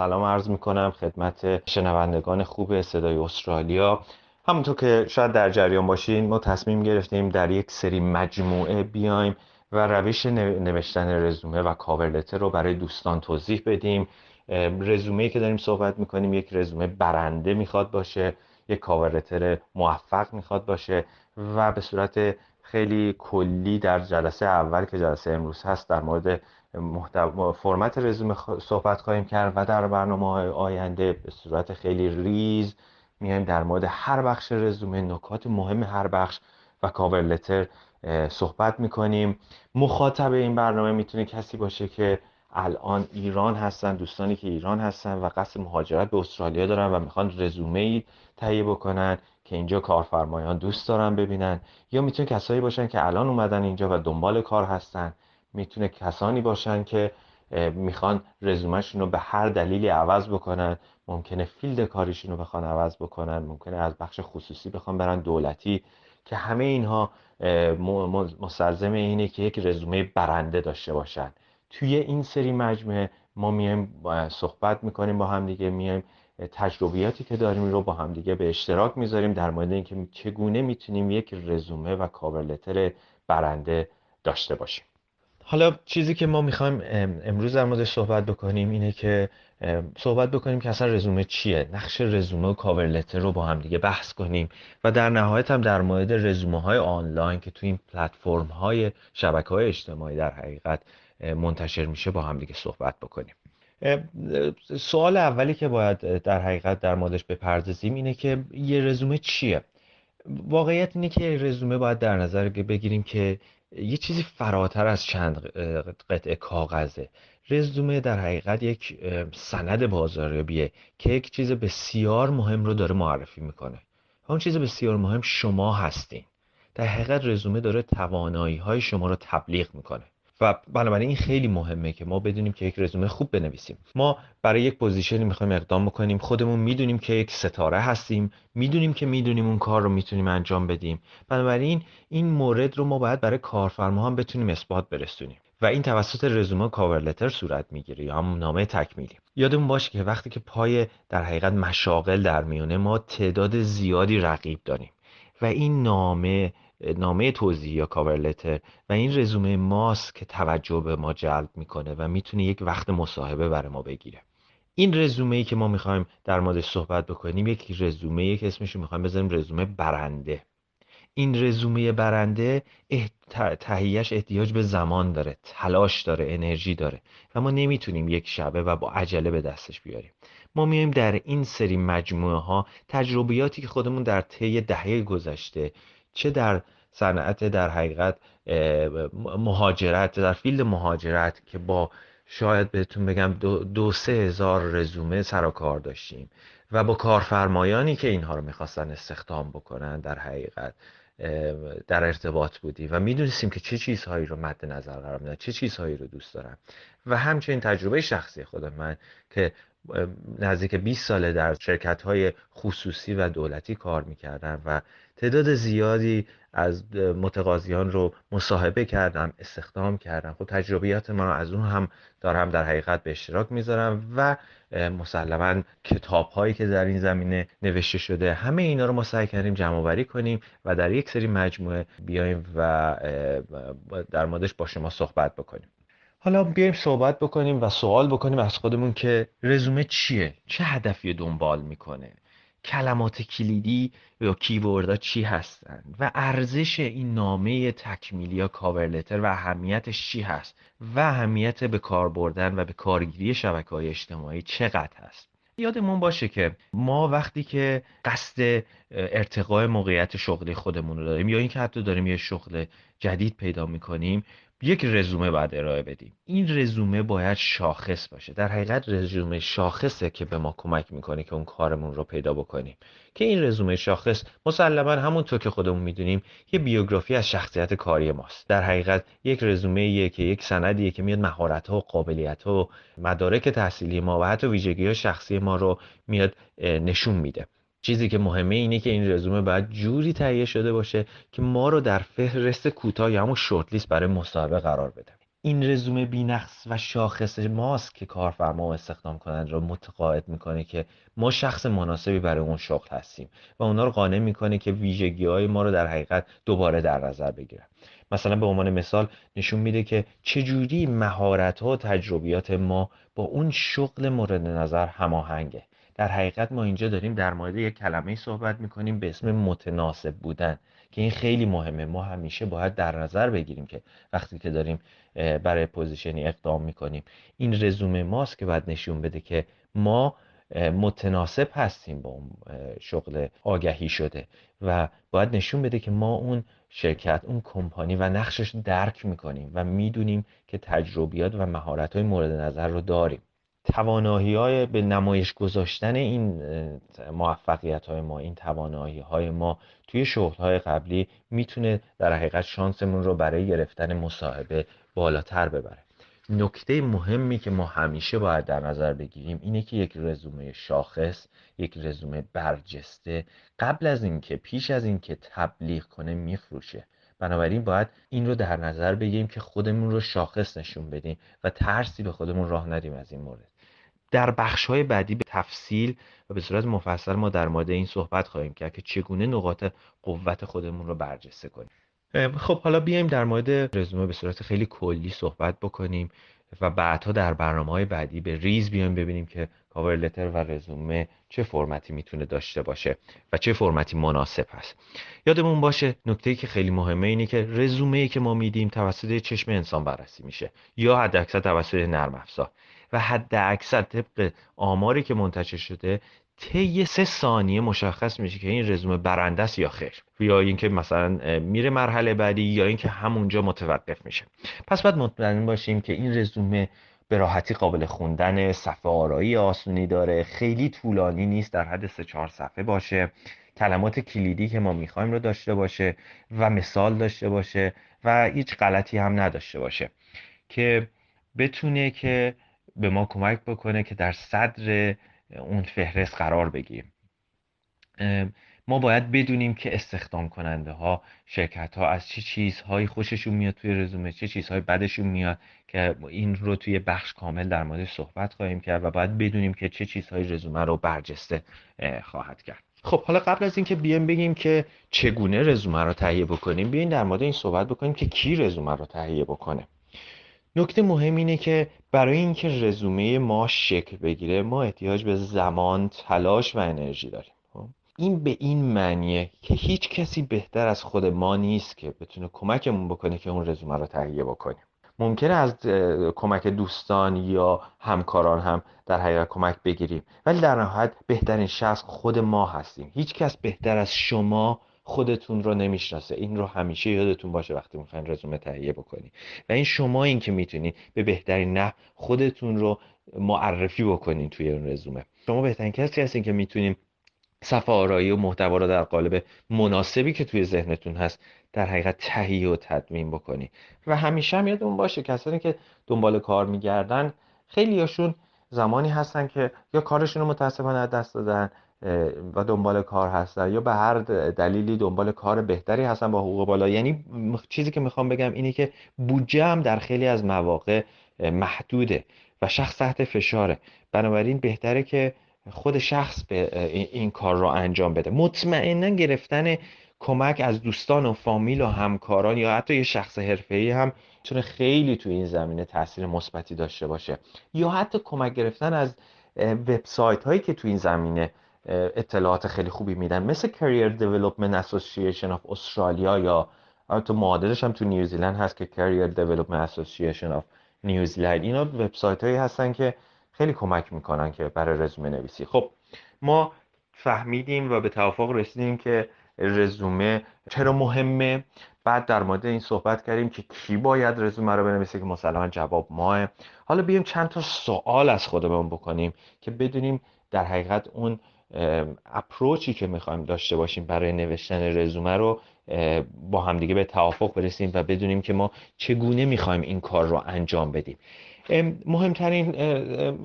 سلام عرض می‌کنم خدمت شنوندگان خوب صدای استرالیا. همونطور که شاید در جریان باشین ما تصمیم گرفتیم در یک سری مجموعه بیایم و روش نوشتن رزومه و کاورلتر رو برای دوستان توضیح بدیم. رزومه که داریم صحبت می‌کنیم یک رزومه برنده می‌خواد باشه یک کاورلتر موفق می‌خواد باشه و به صورت خیلی کلی در جلسه اول که جلسه امروز هست در مورد فرمت رزومه صحبت خواهیم کرد و در برنامه آینده به صورت خیلی ریز میایم در مورد هر بخش رزومه نکات مهم هر بخش و کاور لتر صحبت می‌کنیم. مخاطب این برنامه می‌تونه کسی باشه که الان ایران هستن دوستانی که ایران هستن و قصد مهاجرت به استرالیا دارن و می‌خوان رزومه ای تهیه بکنن که اینجا کارفرمایان دوست دارن ببینن. یا می‌تونه کسایی باشن که الان اومدن اینجا و دنبال کار هستن می‌تونه کسانی باشن که می‌خوان رزومهشون رو به هر دلیلی عوض بکنن. ممکنه فیلد کاریشون رو بخوان عوض بکنن. ممکنه از بخش خصوصی بخوان برن دولتی. که همه اینها مستلزم اینه که یک رزومه برنده داشته باشن. توی این سری مجموعه ما میایم صحبت می‌کنیم با هم دیگه. میایم تجربیاتی که داریم رو با هم دیگه به اشتراک می‌ذاریم در مورد اینکه چگونه می‌تونیم یک رزومه و کاورلتر برنده داشته باشیم. حالا چیزی که ما می‌خوایم امروز در موردش صحبت بکنیم اینه که صحبت بکنیم که اصلا رزومه چیه. نقش رزومه و کاور لتر رو با هم دیگه بحث کنیم و در نهایت هم در مورد رزومه های آنلاین که تو این پلتفرم های شبکه های اجتماعی در حقیقت منتشر میشه با هم دیگه صحبت بکنیم. سوال اولی که باید در حقیقت در موردش بپردازیم اینه که یه رزومه چیه؟ واقعیت اینه که رزومه باید در نظر بگیریم که یه چیزی فراتر از چند قطعه کاغذه. رزومه در حقیقت یک سند بازاریابیه که یک چیز بسیار مهم رو داره معرفی می‌کنه. اون چیز بسیار مهم شما هستین. در حقیقت رزومه داره توانایی های شما رو تبلیغ می‌کنه. و بنابراین این خیلی مهمه که ما بدونیم که یک رزومه خوب بنویسیم. ما برای یک پوزیشنی می‌خوایم اقدام بکنیم. خودمون می‌دونیم که یک ستاره هستیم. می‌دونیم که می‌دونیم اون کار رو می‌تونیم انجام بدیم. بنابراین این مورد رو ما باید برای کارفرما هم بتونیم اثبات برسونیم. و این توسط رزومه کاور لتر صورت می‌گیره یا هم نامه تکمیلی. یادمون باشه که وقتی که پای در حقیقت مشاغل در میونه ما تعداد زیادی رقیب داریم. و این نامه نامه توضیح یا کاور لتر و این رزومه ماست که توجه به ما جلب می‌کنه و می‌تونه یک وقت مصاحبه برای ما بگیره. این رزومه ای که ما می‌خوایم در موردش صحبت بکنیم یک رزومه یک اسمش رو می‌خوایم بذاریم رزومه برنده. این رزومه برنده تهیهش احتیاج به زمان داره تلاش داره انرژی داره و ما نمی‌تونیم یک شبه و با عجله به دستش بیاریم. ما میایم در این سری مجموعه ها تجربیاتی که خودمون در طی دهه گذشته چه در صنعت در حقیقت مهاجرت در فیلد مهاجرت که با شاید بهتون بگم دو, دو سه هزار رزومه سر و کار داشتیم و با کارفرمایانی که اینها رو می‌خواستن استخدام بکنن در حقیقت در ارتباط بودیم و می‌دونستیم که چه چیزهایی رو مد نظر قرار میدن چه چیزهایی رو دوست دارم و همچنین تجربه شخصی خود من که نزدیک 20 ساله در شرکت های خصوصی و دولتی کار می‌کردم و تعداد زیادی از متقاضیان رو مصاحبه کردم استخدام کردم. خب تجربیات ما از اون هم دارم در حقیقت به اشتراک می‌ذارم و مسلما کتاب هایی که در این زمینه نوشته شده همه اینا رو ما سعی کردیم جمع آوری کنیم و در یک سری مجموعه بیایم و در موردش با شما صحبت بکنیم. حالا بیایم صحبت بکنیم و سوال بکنیم از خودمون که رزومه چیه؟ چه هدفی دنبال می‌کنه؟ کلمات کلیدی یا کیوردها چی هستن و ارزش این نامه تکمیلی یا کاورلتر و اهمیتش چی هست و اهمیت به کار بردن و به کارگیری شبکه های اجتماعی چقدر هست. یادمون باشه که ما وقتی که قصد ارتقاء موقعیت شغلی خودمون رو داریم یا اینکه حتی داریم یه شغل جدید پیدا می‌کنیم یک رزومه باید ارائه بدیم. این رزومه باید شاخص باشه. در حقیقت رزومه شاخصه که به ما کمک می‌کنه که اون کارمون رو پیدا بکنیم. که این رزومه شاخص مسلما همونطور که خودمون می‌دونیم یه بیوگرافی از شخصیت کاری ماست. در حقیقت یک رزومه ایه که یک سندیه که میاد مهارت ها و قابلیت ها و مدارک تحصیلی ما و حتی ویژگی ها شخصی ما رو میاد نشون میده. چیزی که مهمه اینه که این رزومه باید جوری تهیه شده باشه که ما رو در فهرست کوتاه یا همون شورت لیست برای مصاحبه قرار بده. این رزومه بینقص و شاخص ماست که کارفرما و استخدام کنند را متقاعد می‌کنه که ما شخص مناسبی برای اون شغل هستیم و اونا رو قانع می‌کنه که ویژگی های ما رو در حقیقت دوباره در نظر بگیرن. مثلا به عنوان مثال نشون میده که چجوری مهارت ها و تجربیات ما با اون شغل مورد نظر هماهنگه. در حقیقت ما اینجا داریم در مورد یک کلمه صحبت می‌کنیم به اسم متناسب بودن که این خیلی مهمه. ما همیشه باید در نظر بگیریم که وقتی که داریم برای پوزیشنی اقدام می‌کنیم. این رزومه ماست که باید نشون بده که ما متناسب هستیم با اون شغل آگهی شده و باید نشون بده که ما اون شرکت اون کمپانی و نقشش درک می‌کنیم و می‌دونیم که تجربیات و مهارت های مورد نظر رو داریم. توانایی های به نمایش گذاشتن این موفقیت های ما این توانایی های ما توی شغل های قبلی می‌تونه در حقیقت شانسمون رو برای گرفتن مصاحبه بالاتر ببره. نکته مهمی که ما همیشه باید در نظر بگیریم اینه که یک رزومه شاخص یک رزومه برجسته قبل از اینکه پیش از اینکه تبلیغ کنه میفروشه. بنابراین باید این رو در نظر بگیریم که خودمون رو شاخص نشون بدیم و ترسی به خودمون راه ندیم از این مورد. در بخش های بعدی به تفصیل و به صورت مفصل ما در مورد این صحبت خواهیم کرد که چگونه نقاط قوت خودمون رو برجسته کنیم. خب حالا بیایم در مورد رزومه به صورت خیلی کلی صحبت بکنیم و بعدها در برنامه های بعدی به ریز بیایم ببینیم که کاور لتر و رزومه چه فرمتی می‌تونه داشته باشه و چه فرمتی مناسب هست. یادمون باشه نکته که خیلی مهمه اینه که رزومه ای که ما میدیم توسط چشم انسان بررسی میشه یا حد اکثر توسط نرم افزار و حد اکثر طبق آماری که منتشر شده طی سه ثانیه مشخص میشه که این رزومه برنده است یا خیر. یا اینکه مثلا میره مرحله بعدی یا اینکه همونجا متوقف میشه. پس باید مطمئن باشیم که این رزومه به راحتی قابل خوندن صفحه آرایی آسونی داره. خیلی طولانی نیست در حد سه چهار صفحه باشه. کلمات کلیدی که ما می‌خوایم رو داشته باشه و مثال داشته باشه و هیچ غلطی هم نداشته باشه که بتونه که به ما کمک بکنه که در صدر اون فهرست قرار بگیریم. ما باید بدونیم که استخدام کننده ها شرکت ها از چه چیزهایی خوششون میاد توی رزومه چه چیزهایی بدشون میاد که این رو توی بخش کامل در مورد صحبت خواهیم کرد و باید بدونیم که چه چیزهایی رزومه رو برجسته خواهد کرد. خب حالا قبل از اینکه بیایم بگیم که چگونه رزومه رو تهیه بکنیم بیاین در مورد این صحبت بکنیم که کی رزومه رو تهیه بکنه. نکته مهم اینه که برای اینکه رزومه ما شکل بگیره ما احتیاج به زمان، تلاش و انرژی داریم خب؟ این به این معنیه که هیچ کسی بهتر از خود ما نیست که بتونه کمکمون بکنه که اون رزومه رو تهیه بکنیم ممکنه از کمک دوستان یا همکاران هم در حقیقت کمک بگیریم ولی در نهایت بهترین شخص خود ما هستیم هیچ کس بهتر از شما خودتون رو نمی‌شناسه. این رو همیشه یادتون باشه وقتی می‌خواین رزومه تهیه بکنی. و این شما این که می‌تونید به بهترین نه خودتون رو معرفی بکنین توی اون رزومه. شما بهترین کسی هستین که می‌تونین صفحه آرایی و محتوا رو در قالب مناسبی که توی ذهنتون هست در حقیقت تهیه و تدوین بکنی. و همیشه هم یادمون باشه کسانی که دنبال کار میگردن خیلی هاشون زمانی هستن که یا کارشون رو متاسفانه دست دادن و دنبال کار هستن یا به هر دلیلی دنبال کار بهتری هستن با حقوق بالا. یعنی چیزی که می‌خوام بگم اینه که بودجه هم در خیلی از مواقع محدوده و شخص تحت فشاره. بنابراین بهتره که خود شخص به این کار رو انجام بده. مطمئنا گرفتن کمک از دوستان و فامیل و همکاران یا حتی یه شخص حرفه‌ای هم می‌تونه خیلی تو این زمینه تاثیر مثبتی داشته باشه. یا حتی کمک گرفتن از وبسایت هایی که تو این زمینه اطلاعات خیلی خوبی میدن. مثل Career Development Association of Australia یا تو معادلش هم تو نیوزیلند هست که Career Development Association of New Zealand اینا وبسایت هایی هستن که خیلی کمک می‌کنن که برای رزومه نویسی. خب ما فهمیدیم و به توافق رسیدیم که رزومه چرا مهمه. بعد در مورد این صحبت کردیم که کی باید رزومه رو بنویسه که مسلما جواب ماه. حالا بیایم چند تا سوال از خودمون بکنیم که بدونیم در حقیقت اون اپروچی که می‌خوایم داشته باشیم برای نوشتن رزومه رو با همدیگه به توافق برسیم و بدونیم که ما چگونه می‌خوایم این کار رو انجام بدیم. مهمترین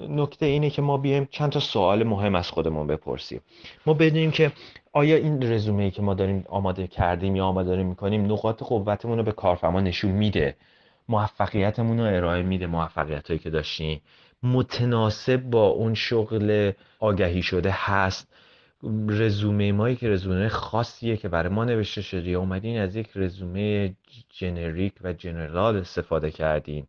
نکته اینه که ما بیایم چند تا سوال مهم از خودمون بپرسیم. ما بدونیم که آیا این رزومه ای که ما داریم آماده کردیم یا آماده داریم می‌کنیم نقاط قوتمون رو به کارفرما نشون میده؟ موفقیتمون رو ارائه میده موفقیت هایی که داشتیم. متناسب با اون شغل آگهی شده هست. رزومه مایی که رزومه خاصیه که برای ما نوشته شده. یا اومدین از یک رزومه جنریک و جنرال استفاده کردین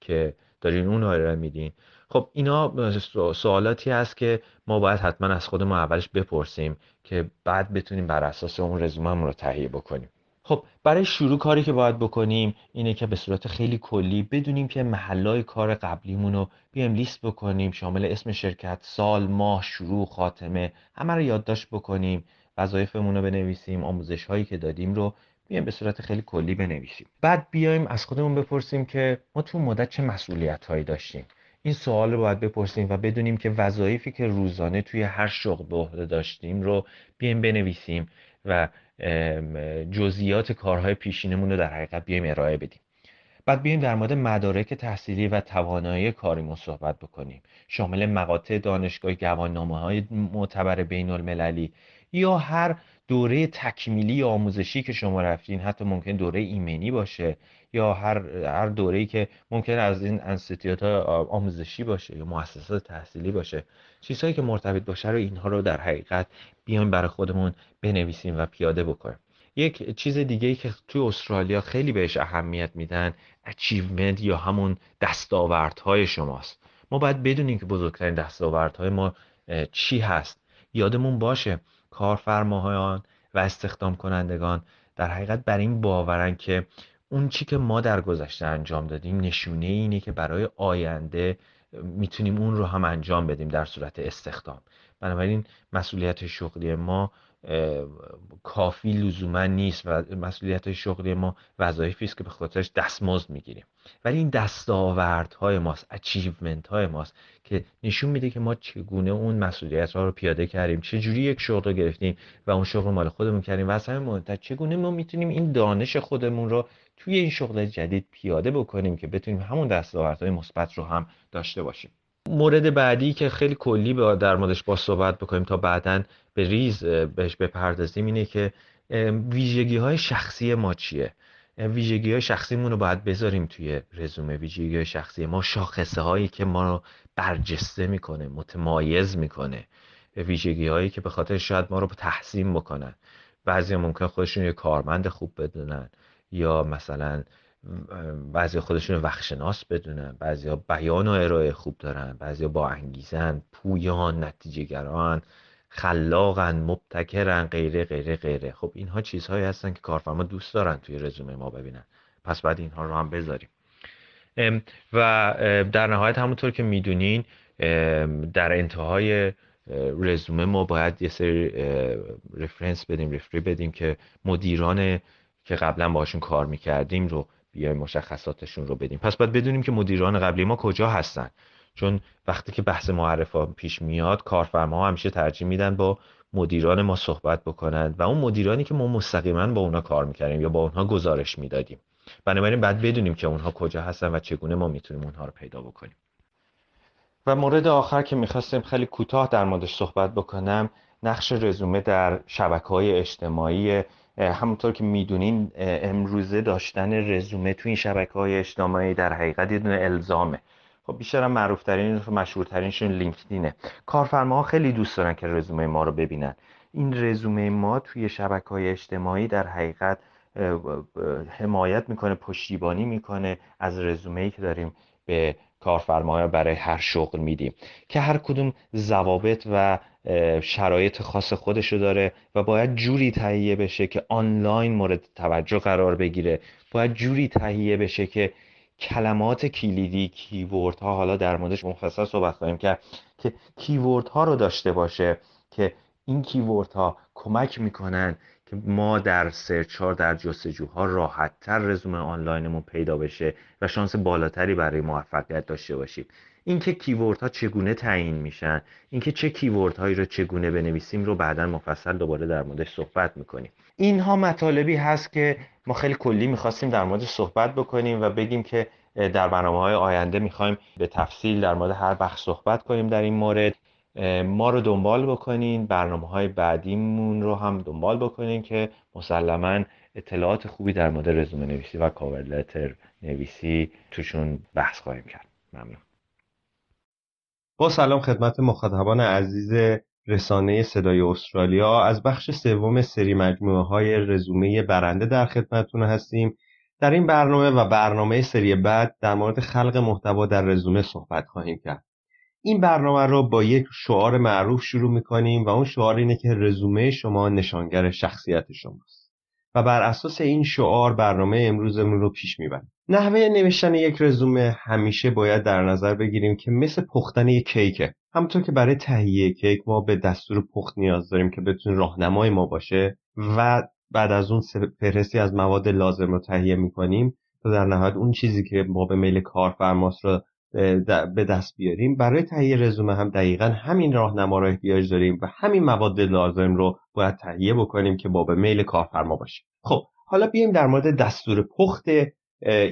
که دارین اون رو ارائه میدین. خب اینا سوالاتی هست که ما باید حتما از خودمون اولش بپرسیم که بعد بتونیم بر اساس اون رزومه رو تهیه بکنیم. خب برای شروع کاری که باید بکنیم اینه که به صورت خیلی کلی بدونیم که محلای کار قبلیمون رو بیایم لیست بکنیم شامل اسم شرکت سال ماه شروع خاتمه همه رو یادداشت بکنیم وظایفمون رو بنویسیم آموزش هایی که دادیم رو بیایم به صورت خیلی کلی بنویسیم. بعد بیایم از خودمون بپرسیم که ما تو مدت چه مسئولیت هایی داشتیم. این سوال رو باید بپرسیم و بدونیم که وظایفی که روزانه توی هر شغل به عهده داشتیم رو بیایم بنویسیم و جزئیات کارهای پیشینمون رو در حقیقت بیایم ارائه بدیم. بعد بیایم در مورد مدارک تحصیلی و توانایی کاریمون صحبت بکنیم. شامل مقاطع دانشگاه گواهینامه های معتبر بین المللی یا هر دوره تکمیلی آموزشی که شما رفتین حتی ممکن دوره ایمنی باشه یا هر هر دوره‌ای که ممکن از این انستیتوت آموزشی باشه یا مؤسسات تحصیلی باشه. چیزهایی که مرتبط باشه رو اینها رو در حقیقت بیایم برای خودمون بنویسیم و پیاده بکنیم. یک چیز دیگه ای که توی استرالیا خیلی بهش اهمیت میدن achievement یا همون دستاوردهای شماست. ما باید بدونیم که بزرگترین دستاوردهای ما چی هست. یادمون باشه کارفرماهایان و استخدام کنندگان در حقیقت بر این باورن که اون چی که ما در گذشته انجام دادیم نشونه اینه که برای آینده می‌تونیم اون رو هم انجام بدیم در صورت استخدام. بنابراین مسئولیت شغلی ما کافی لزوما نیست و مسئولیت شغلی ما وظایفی است که به خاطرش دستمزد می‌گیریم. ولی این های ماست achievement های ماست که نشون میده که ما چگونه اون مسئولیت ها رو پیاده کردیم چه جوری یک شغل رو گرفتیم و اون شغل رو مال خودمون کردیم و از همین مدت چگونه ما می‌تونیم این دانش خودمون رو توی این شغل جدید پیاده بکنیم که بتونیم همون های مثبت رو هم داشته باشیم. مورد بعدی که خیلی کلی با در موردش با صحبت بکنیم تا بعدا به ریز بهش بپردازیم اینه که ویژگی های شخصی ما چیه؟ ویژگی های شخصیمون رو باید بذاریم توی رزومه. ویژگی های شخصی ما شاخصه هایی که ما رو برجسته می‌کنه متمایز می‌کنه. ویژگی هایی که به خاطر شاید ما رو تحسین بکنن. بعضی ممکن خودشون یه کارمند خوب بدونن. یا مثلا بعضی خودشون وخشناس بدونن بعضی بیان و ارائه خوب دارن بعضی با انگیزن پویان نتیجه گران خلاقن مبتکرن غیره غیره غیره. خب اینها چیزهایی هستن که کارفرما دوست دارن توی رزومه ما ببینن. پس بعد اینها رو هم بذاریم. و در نهایت همونطور که می‌دونین در انتهای رزومه ما باید یه سری رفرنس بدیم رفری بدیم که مدیران که قبلا باشون کار می‌کردیم رو بیایم مشخصاتشون رو بدیم. پس باید بدونیم که مدیران قبلی ما کجا هستن. چون وقتی که بحث معرفا پیش میاد کارفرما همیشه ترجیح میدن با مدیران ما صحبت بکنند و اون مدیرانی که ما مستقیما با اونا کار می‌کردیم یا با اونها گزارش می‌دادیم. بنابراین بعد بدونیم که اونها کجا هستن و چگونه ما می‌تونیم اونها رو پیدا بکنیم. و مورد آخر که می‌خواستم خیلی کوتاه در موردش صحبت بکنم نقش رزومه در شبکه های اجتماعی همونطور که می‌دونین امروزه داشتن رزومه تو این شبکه های اجتماعی در حقیقت یه دونه الزامه. خب بیشتر هم معروف ترین و مشهورترینشون لینکدینه. کارفرماها خیلی دوست دارن که رزومه ما رو ببینن. این رزومه ما توی شبکه های اجتماعی در حقیقت حمایت می‌کنه پشتیبانی می‌کنه از رزومه ای که داریم به کارفرماها برای هر شغل میدیم. که هر کدوم ضوابط و شرایط خاص خودشو داره و باید جوری تهیه بشه که آنلاین مورد توجه قرار بگیره. باید جوری تهیه بشه که کلمات کلیدی کیورد ها حالا در موردش مفصل صحبت خواهیم کرد که کیورد ها رو داشته باشه که این کیورد ها کمک می‌کنن که ما در سرچ ها در جستجوها راحت تر رزومه آنلاینمون پیدا بشه و شانس بالاتری برای موفقیت داشته باشیم. اینکه کیورد ها چگونه تعیین میشن اینکه چه کیورد هایی رو چگونه بنویسیم رو بعدا مفصل دوباره در موردش صحبت می‌کنیم. اینها مطالبی هست که ما خیلی کلی می‌خواستیم در موردش صحبت بکنیم و بگیم که در برنامه های آینده می‌خوایم به تفصیل در مورد هر بخش صحبت کنیم در این مورد. ما رو دنبال بکنین برنامه های بعدیمون رو هم دنبال بکنین که مسلما اطلاعات خوبی در مورد رزومه نویسی و کاور نویسی توشون بحث خواهیم کرد. ممنون. با سلام خدمت مخاطبان عزیز رسانه صدای استرالیا. از بخش سوم سری مجموعه های رزومه برنده در خدمتتون هستیم. در این برنامه و برنامه سری بعد در مورد خلق محتوا در رزومه صحبت خواهیم کرد. این برنامه رو با یک شعار معروف شروع می‌کنیم و اون شعار اینه که رزومه شما نشانگر شخصیت شماست. و بر اساس این شعار برنامه امروزمون رو پیش می‌بریم. نحوه نوشتن یک رزومه همیشه باید در نظر بگیریم که مثل پختن یک کیکه. همونطور که برای تهیه کیک ما به دستور پخت نیاز داریم که بتون راهنمای ما باشه و بعد از اون فهرستی از مواد لازم رو تهیه می‌کنیم تا در نهایت اون چیزی که ما به میل کارفرماست رو به دست بیاریم. برای تهیه رزومه هم دقیقا همین راهنما رو احتیاج داریم و همین مواد لازم رو باید تهیه بکنیم که با به میل کارفرما باشه. خب حالا بیایم در مورد دستور پخت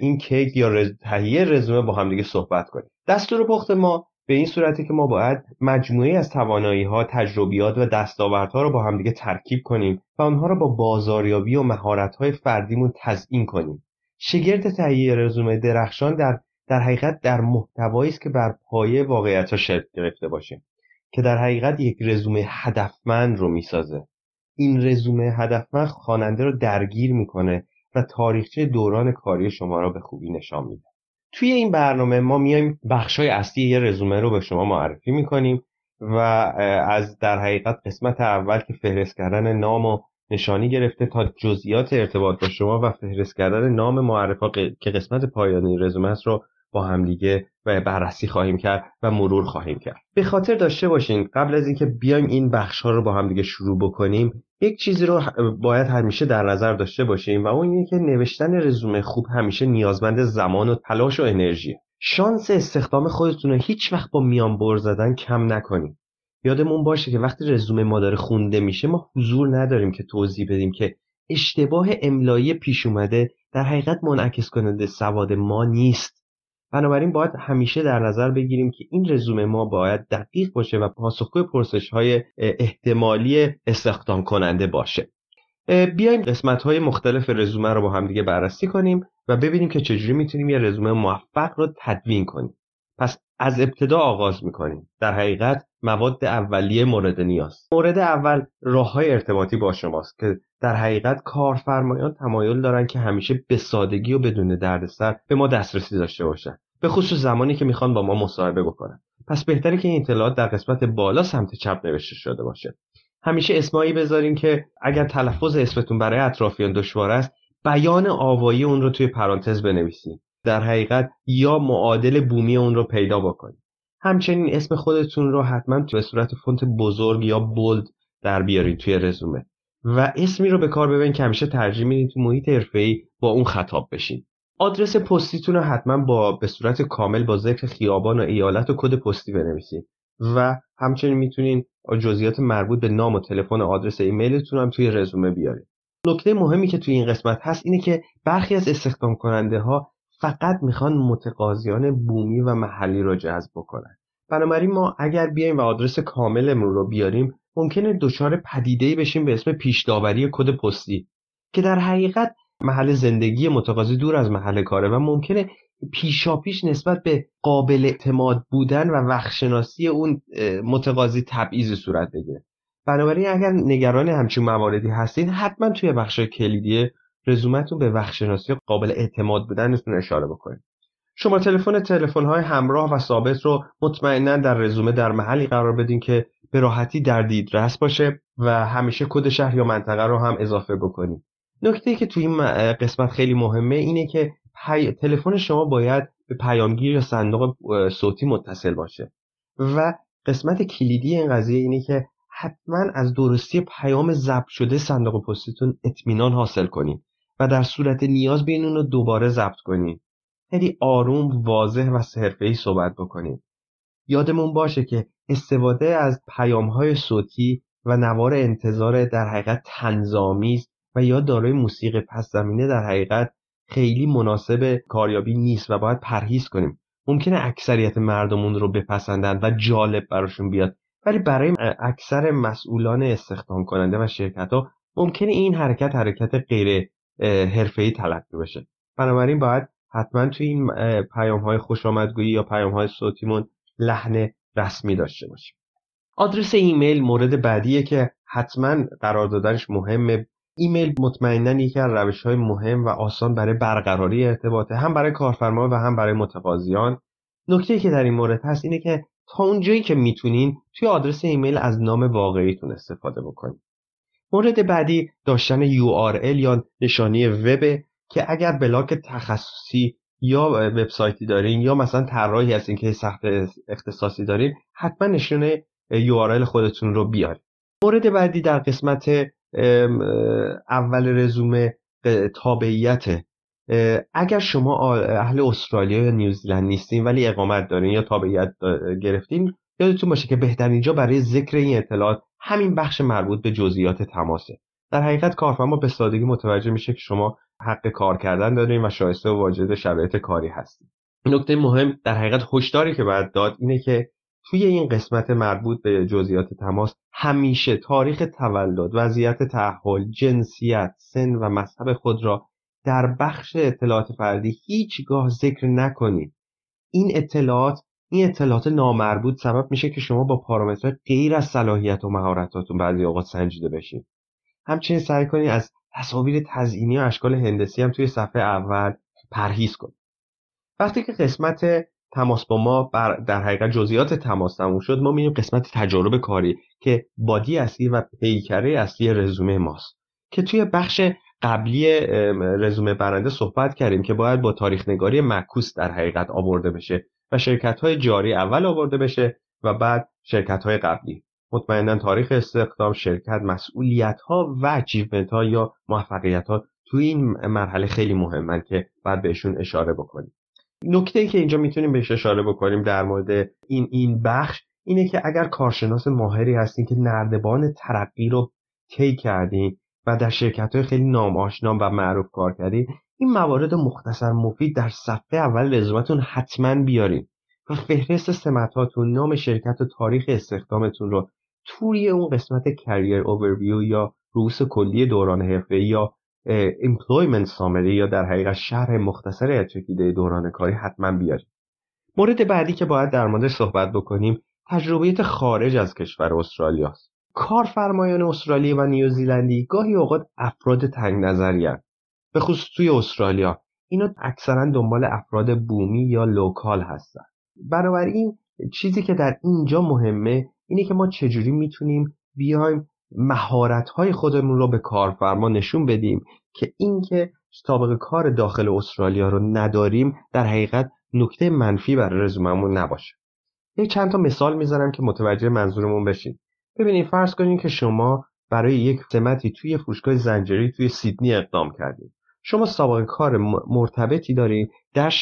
این کیک یا تهیه رزومه با هم دیگه صحبت کنیم. دستور پخت ما به این صورتی که ما باید مجموعه از توانایی ها، تجربیات و دستاوردها رو با همدیگه ترکیب کنیم و آنها رو با بازاریابی و مهارت های فردیمون تزیین کنیم. شگرد تهیه رزومه درخشان در در حقیقت در محتوایی است که بر پایه واقعیت ها شکل گرفته باشه که در حقیقت یک رزومه هدفمند رو می‌سازه. این رزومه هدفمند خواننده رو درگیر می‌کنه و تاریخچه دوران کاری شما را به خوبی نشان میده. توی این برنامه ما میایم بخشای اصلی یه رزومه رو به شما معرفی می‌کنیم و از در حقیقت قسمت اول که فهرست کردن نام و نشانی گرفته تا جزئیات ارتباط با شما و فهرست کردن نام معرفا که قسمت پایانی رزومه است رو با همدیگه و بررسی خواهیم کرد و مرور خواهیم کرد. به خاطر داشته باشین قبل از اینکه بیایم این بخش ها رو با همدیگه شروع بکنیم یک چیزی رو باید همیشه در نظر داشته باشیم و اون اینه که نوشتن رزومه خوب همیشه نیازمند زمان و تلاش و انرژی. شانس استخدام خودتون رو هیچ وقت با میان بر زدن کم نکنیم یادمون باشه که وقتی رزومه ما داره خونده میشه ما حضور نداریم که توضیح بدیم که اشتباه املایی پیش اومده در حقیقت منعکس کننده سواد ما نیست. بنابراین باید همیشه در نظر بگیریم که این رزومه ما باید دقیق باشه و پاسخگوی پرسش های احتمالی استخدام کننده باشه بیایم قسمت های مختلف رزومه رو با هم دیگه بررسی کنیم و ببینیم که چجوری می‌تونیم یه رزومه موفق رو تدوین کنیم. پس از ابتدا آغاز می‌کنیم. در حقیقت مواد اولیه مورد نیاز. مورد اول راه های ارتباطی با شماست که در حقیقت کارفرمایان تمایل دارن که همیشه به سادگی و بدون دردسر به ما دسترسی داشته باشن. به خصوص زمانی که می‌خوان با ما مصاحبه بکنن. پس بهتره که این اطلاعات در قسمت بالا سمت چپ نوشته شده باشه. همیشه اسمایی بذارین که اگر تلفظ اسمتون برای اطرافیان دشوار است بیان آوایی اون رو توی پرانتز بنویسید در حقیقت یا معادل بومی اون رو پیدا بکنید همچنین اسم خودتون رو حتما به صورت فونت بزرگ یا bold در بیارید توی رزومه. و اسمی رو به کار ببرین که همیشه ترجیح میدین تو محیط حرفه‌ای با اون خطاب بشین. آدرس پستیتون رو حتما با به صورت کامل با ذکر خیابان و ایالت و کد پستی بنویسید و همچنین می‌تونین جزئیات مربوط به نام و تلفن و آدرس ایمیلتون هم توی رزومه بیارید نکته مهمی که توی این قسمت هست اینه که برخی از استخدام کننده ها فقط می‌خوان متقاضیان بومی و محلی رو جذب بکنن. بنابراین ما اگر بیایم و آدرس کاملمون رو بیاریم ممکنه دچار پدیده‌ای بشیم به اسم پیشداوری کد پستی که در حقیقت محل زندگی متقاضی دور از محل کاره و ممکنه پیشاپیش نسبت به قابل اعتماد بودن و وقتشناسی اون متقاضی تبعیض صورت بگیره. بنابراین اگر نگران همچین مواردی هستین حتما توی بخش کلیدی رزومتون به وقتشناسی قابل اعتماد بودنتون اشاره بکنید. شما تلفن تلفن های همراه و ثابت رو مطمئنا در رزومه در محلی قرار بدین که به راحتی در دیدرس باشه و همیشه کد شهر یا منطقه رو هم اضافه بکنید نکته که توی این قسمت خیلی مهمه اینه که تلفن شما باید به پیامگیر یا صندوق صوتی متصل باشه. و قسمت کلیدی این قضیه اینه که حتما از درستی پیام ضبط شده صندوق پستیتون اطمینان حاصل کنید و در صورت نیاز بین اون رو دوباره ضبط کنید خیلی آروم واضح و حرفه‌ای صحبت بکنید یادمون باشه که استفاده از پیام های صوتی و نوار انتظار در حقیقت تنظامیز و یا دارای موسیقی پس زمینه در حقیقت خیلی مناسب کاریابی نیست و باید پرهیز کنیم. ممکنه اکثریت مردمون رو بپسندن و جالب براشون بیاد ولی برای اکثر مسئولان استخدام کننده و شرکت ها ممکنه این حرکت حرکت غیر حرفه‌ای تلقی بشه. بنابراین باید حتما توی این پیام های خوش یا پیام های صوتیمون لحن رسمی داشته باشیم. آدرس ایمیل مورد بعدیه که حتما قرار دادنش مهمه. ایمیل مطمئنا یکی از روش های مهم و آسان برای برقراری ارتباطه هم برای کارفرما و هم برای متقاضیان. نکته که در این مورد هست اینه که تا اونجایی که می‌تونین توی آدرس ایمیل از نام واقعیتون استفاده بکنید مورد بعدی داشتن URL یا نشانی وب که اگر بلاک تخصصی یا وبسایتی دارین یا مثلا طراحی هستین که سخت اختصاصی دارین حتما نشونه URL خودتون رو بیارید. مورد بعدی در قسمت اول رزومه تابعیت. اگر شما اهل استرالیا یا نیوزیلند نیستین ولی اقامت دارین یا تابعیت گرفتین یادتون باشه که بهترین جا برای ذکر این اطلاعات همین بخش مربوط به جزئیات تماسه. در حقیقت کارفرما به سادگی متوجه میشه که شما حق کار کردن دارین و شایسته و واجد شرایط کاری هستید نکته مهم در حقیقت هشداری که باید داد اینه که توی این قسمت مربوط به جزئیات تماس همیشه تاریخ تولد، وضعیت تحول، جنسیت، سن و مذهب خود را در بخش اطلاعات فردی هیچگاه ذکر نکنید. این اطلاعات این اطلاعات نامربوط سبب میشه که شما با پارامترهای غیر از صلاحیت و مهارتاتون بعضی اوقات سنجیده بشین. همچنین سعی کنید از تصاویر تزئینی و اشکال هندسی هم توی صفحه اول پرهیز کنید. وقتی که قسمت تماس با ما بر در حقیقت جزئیات تماس تموم شد ما میریم قسمت تجارب کاری که بادی اصلی و پیکره اصلی رزومه ماست که توی بخش قبلی رزومه برنده صحبت کردیم که باید با تاریخ نگاری معکوس در حقیقت آورده بشه و شرکت های جاری اول آورده بشه و بعد شرکت های قبلی مطمئنا تاریخ استخدام شرکت مسئولیت ها و اچیومنت ها یا موفقیت ها توی این مرحله خیلی مهمن که بعد بهشون اشاره بکنیم. نکته ای که اینجا می‌تونیم بهش اشاره بکنیم در مورد این این بخش اینه که اگر کارشناس ماهری هستین که نردبان ترقی رو طی کردین و در شرکت های خیلی نام آشنا و معروف کار کردین این موارد مختصر مفید در صفحه اول رزومتون حتما بیارین و فهرست سمتاتون نام شرکت و تاریخ استخدامتون رو توی اون قسمت کریر اوورویو یا رؤوس کلی دوران حرفه یا employment summary یا در حقیقت شرح مختصر چکیده دوران کاری حتما بیارید مورد بعدی که باید در موردش صحبت بکنیم تجربیات خارج از کشور استرالیا است. کارفرمایان استرالی و نیوزیلندی گاهی اوقات افراد تنگ نظری به خصوص توی استرالیا اینا اکثرا دنبال افراد بومی یا local هستن. بنابراین چیزی که در اینجا مهمه اینه که ما چجوری می‌تونیم بیایم مهارت های خودمون رو به کارفرما نشون بدیم که اینکه سابقه کار داخل استرالیا رو نداریم در حقیقت نکته منفی برای رزوممون نباشه. یک چند تا مثال می‌زنم که متوجه منظورمون بشین. ببینید فرض کنید که شما برای یک سمتی توی فروشگاه زنجیری توی سیدنی اقدام کردید شما سابقه کار مرتبطی دارید در,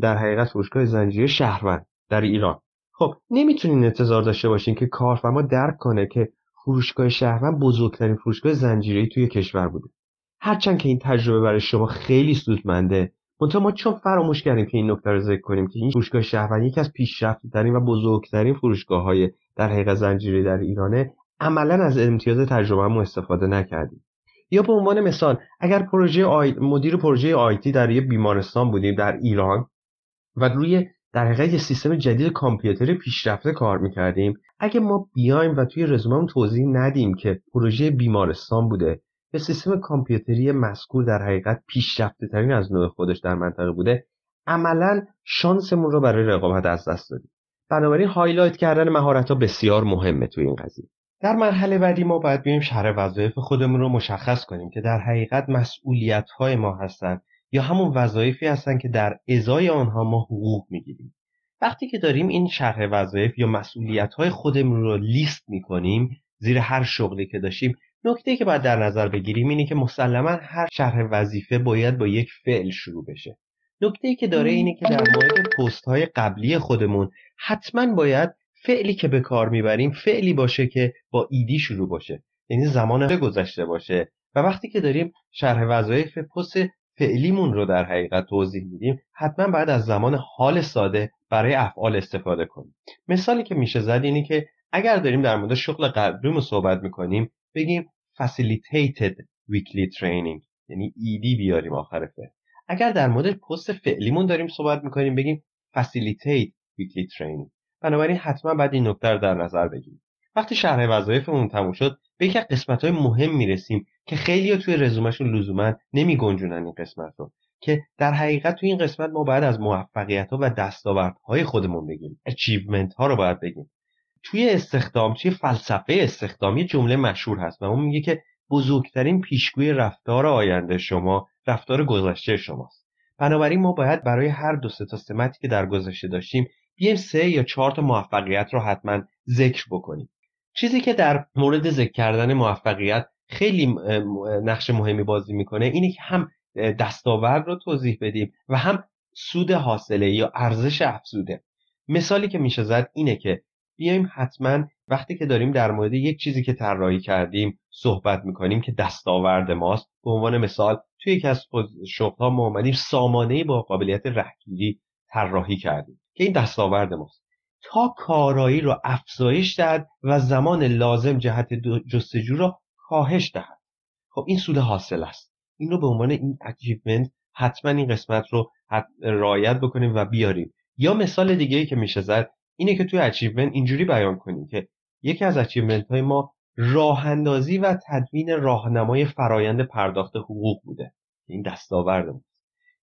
در حقیقت فروشگاه زنجیره شهروند در ایران. خب نمی‌تونین انتظار داشته باشین که کارفرما درک کنه که فروشگاه شهروند بزرگترین فروشگاه زنجیره‌ای توی کشور بوده. هرچند که این تجربه برای شما خیلی سودمنده منتها ما چون فراموش کردیم که این نکته رو ذکر کنیم که این فروشگاه شهروند یکی از پیشرفته‌ترین و بزرگترین فروشگاه های در حقیقت زنجیره در ایرانه عملا از امتیاز تجربهمون استفاده نکردیم. یا به عنوان مثال اگر پروژه آی... مدیر پروژه آیتی در یه بیمارستان بودیم در ایران و روی در حقیقت یه سیستم جدید کامپیوتری پیشرفته کار می‌کردیم. اگه ما بیایم و توی رزوممون توضیح ندیم که پروژه بیمارستان بوده یا سیستم کامپیوتری مذکور در حقیقت پیشرفته ترین از نوع خودش در منطقه بوده عملا شانسمون رو برای رقابت از دست دادیم. بنابراین highlight کردن مهارت ها بسیار مهمه توی این قضیه. در مرحله بعدی ما باید بیایم شرح وظایف خودمون رو مشخص کنیم که در حقیقت مسئولیت های ما هستند یا همون وظایفی هستن که در ازای آنها ما حقوق می‌گیریم. وقتی که داریم این شرح وظایف یا مسئولیت های خودمون رو لیست می‌کنیم زیر هر شغلی که داشتیم نکته که باید در نظر بگیریم اینه که مسلما هر شرح وظیفه باید با یک فعل شروع بشه. نکته که داره اینه که در مورد پست های قبلی خودمون حتما باید فعلی که به کار می‌بریم فعلی باشه که با ایدی شروع باشه. یعنی زمان گذشته باشه. و وقتی که داریم شرح وظایف پست فعلیمون رو در حقیقت توضیح میدیم. حتما باید از زمان حال ساده برای افعال استفاده کنیم. مثالی که میشه زد اینه که اگر داریم در مورد شغل قبلیمون صحبت می‌کنیم بگیم facilitated weekly training یعنی ایدی بیاریم آخر فعل. اگر در مورد پست فعلیمون داریم صحبت می‌کنیم بگیم facilitate weekly training. بنابراین حتما باید این نکته رو در نظر بگیریم. وقتی شرح وظایفمون تموم شد به یک قسمت های مهم می‌رسیم که خیلی توی رزومهشون لزوما نمی گنجونن این قسمت رو که در حقیقت توی این قسمت ما باید از موفقیت ها و دستاوردهای خودمون بگیم اچیومنت ها رو باید بگیم. توی استخدام توی فلسفه استخدامی جمله مشهور هست و اون میگه که بزرگترین پیشگوی رفتار آینده شما رفتار گذشته شماست. بنابراین ما باید برای هر دو تا سمتی که در گذشته داشتیم بیایم سه یا چهار تا موفقیت رو حتما ذکر بکنیم. چیزی که در مورد ذکر کردن موفقیت خیلی نقش مهمی بازی می‌کنه اینه که هم دستاورد رو توضیح بدیم و هم سود حاصله یا ارزش افزوده. مثالی که میشه زد اینه که بیایم حتما وقتی که داریم در مورد یک چیزی که طراحی کردیم صحبت می‌کنیم که دستاورد ماست به عنوان مثال توی یکی از شغلها ما اومدیم سامانه با قابلیت رهگیری طراحی کردیم که این دستاورد ماست. تا کارایی رو افزایش دهد و زمان لازم جهت جستجو را کاهش دهد. خب این سود حاصل است. این رو به عنوان این اچیومنت حتما این قسمت رو رعایت بکنیم و بیاریم. یا مثال دیگه ای که میشه زد اینه که توی achievement اینجوری بیان کنیم که یکی از achievement های ما راه اندازی و تدوین راهنمای فرایند پرداخت حقوق بوده. این دستاورد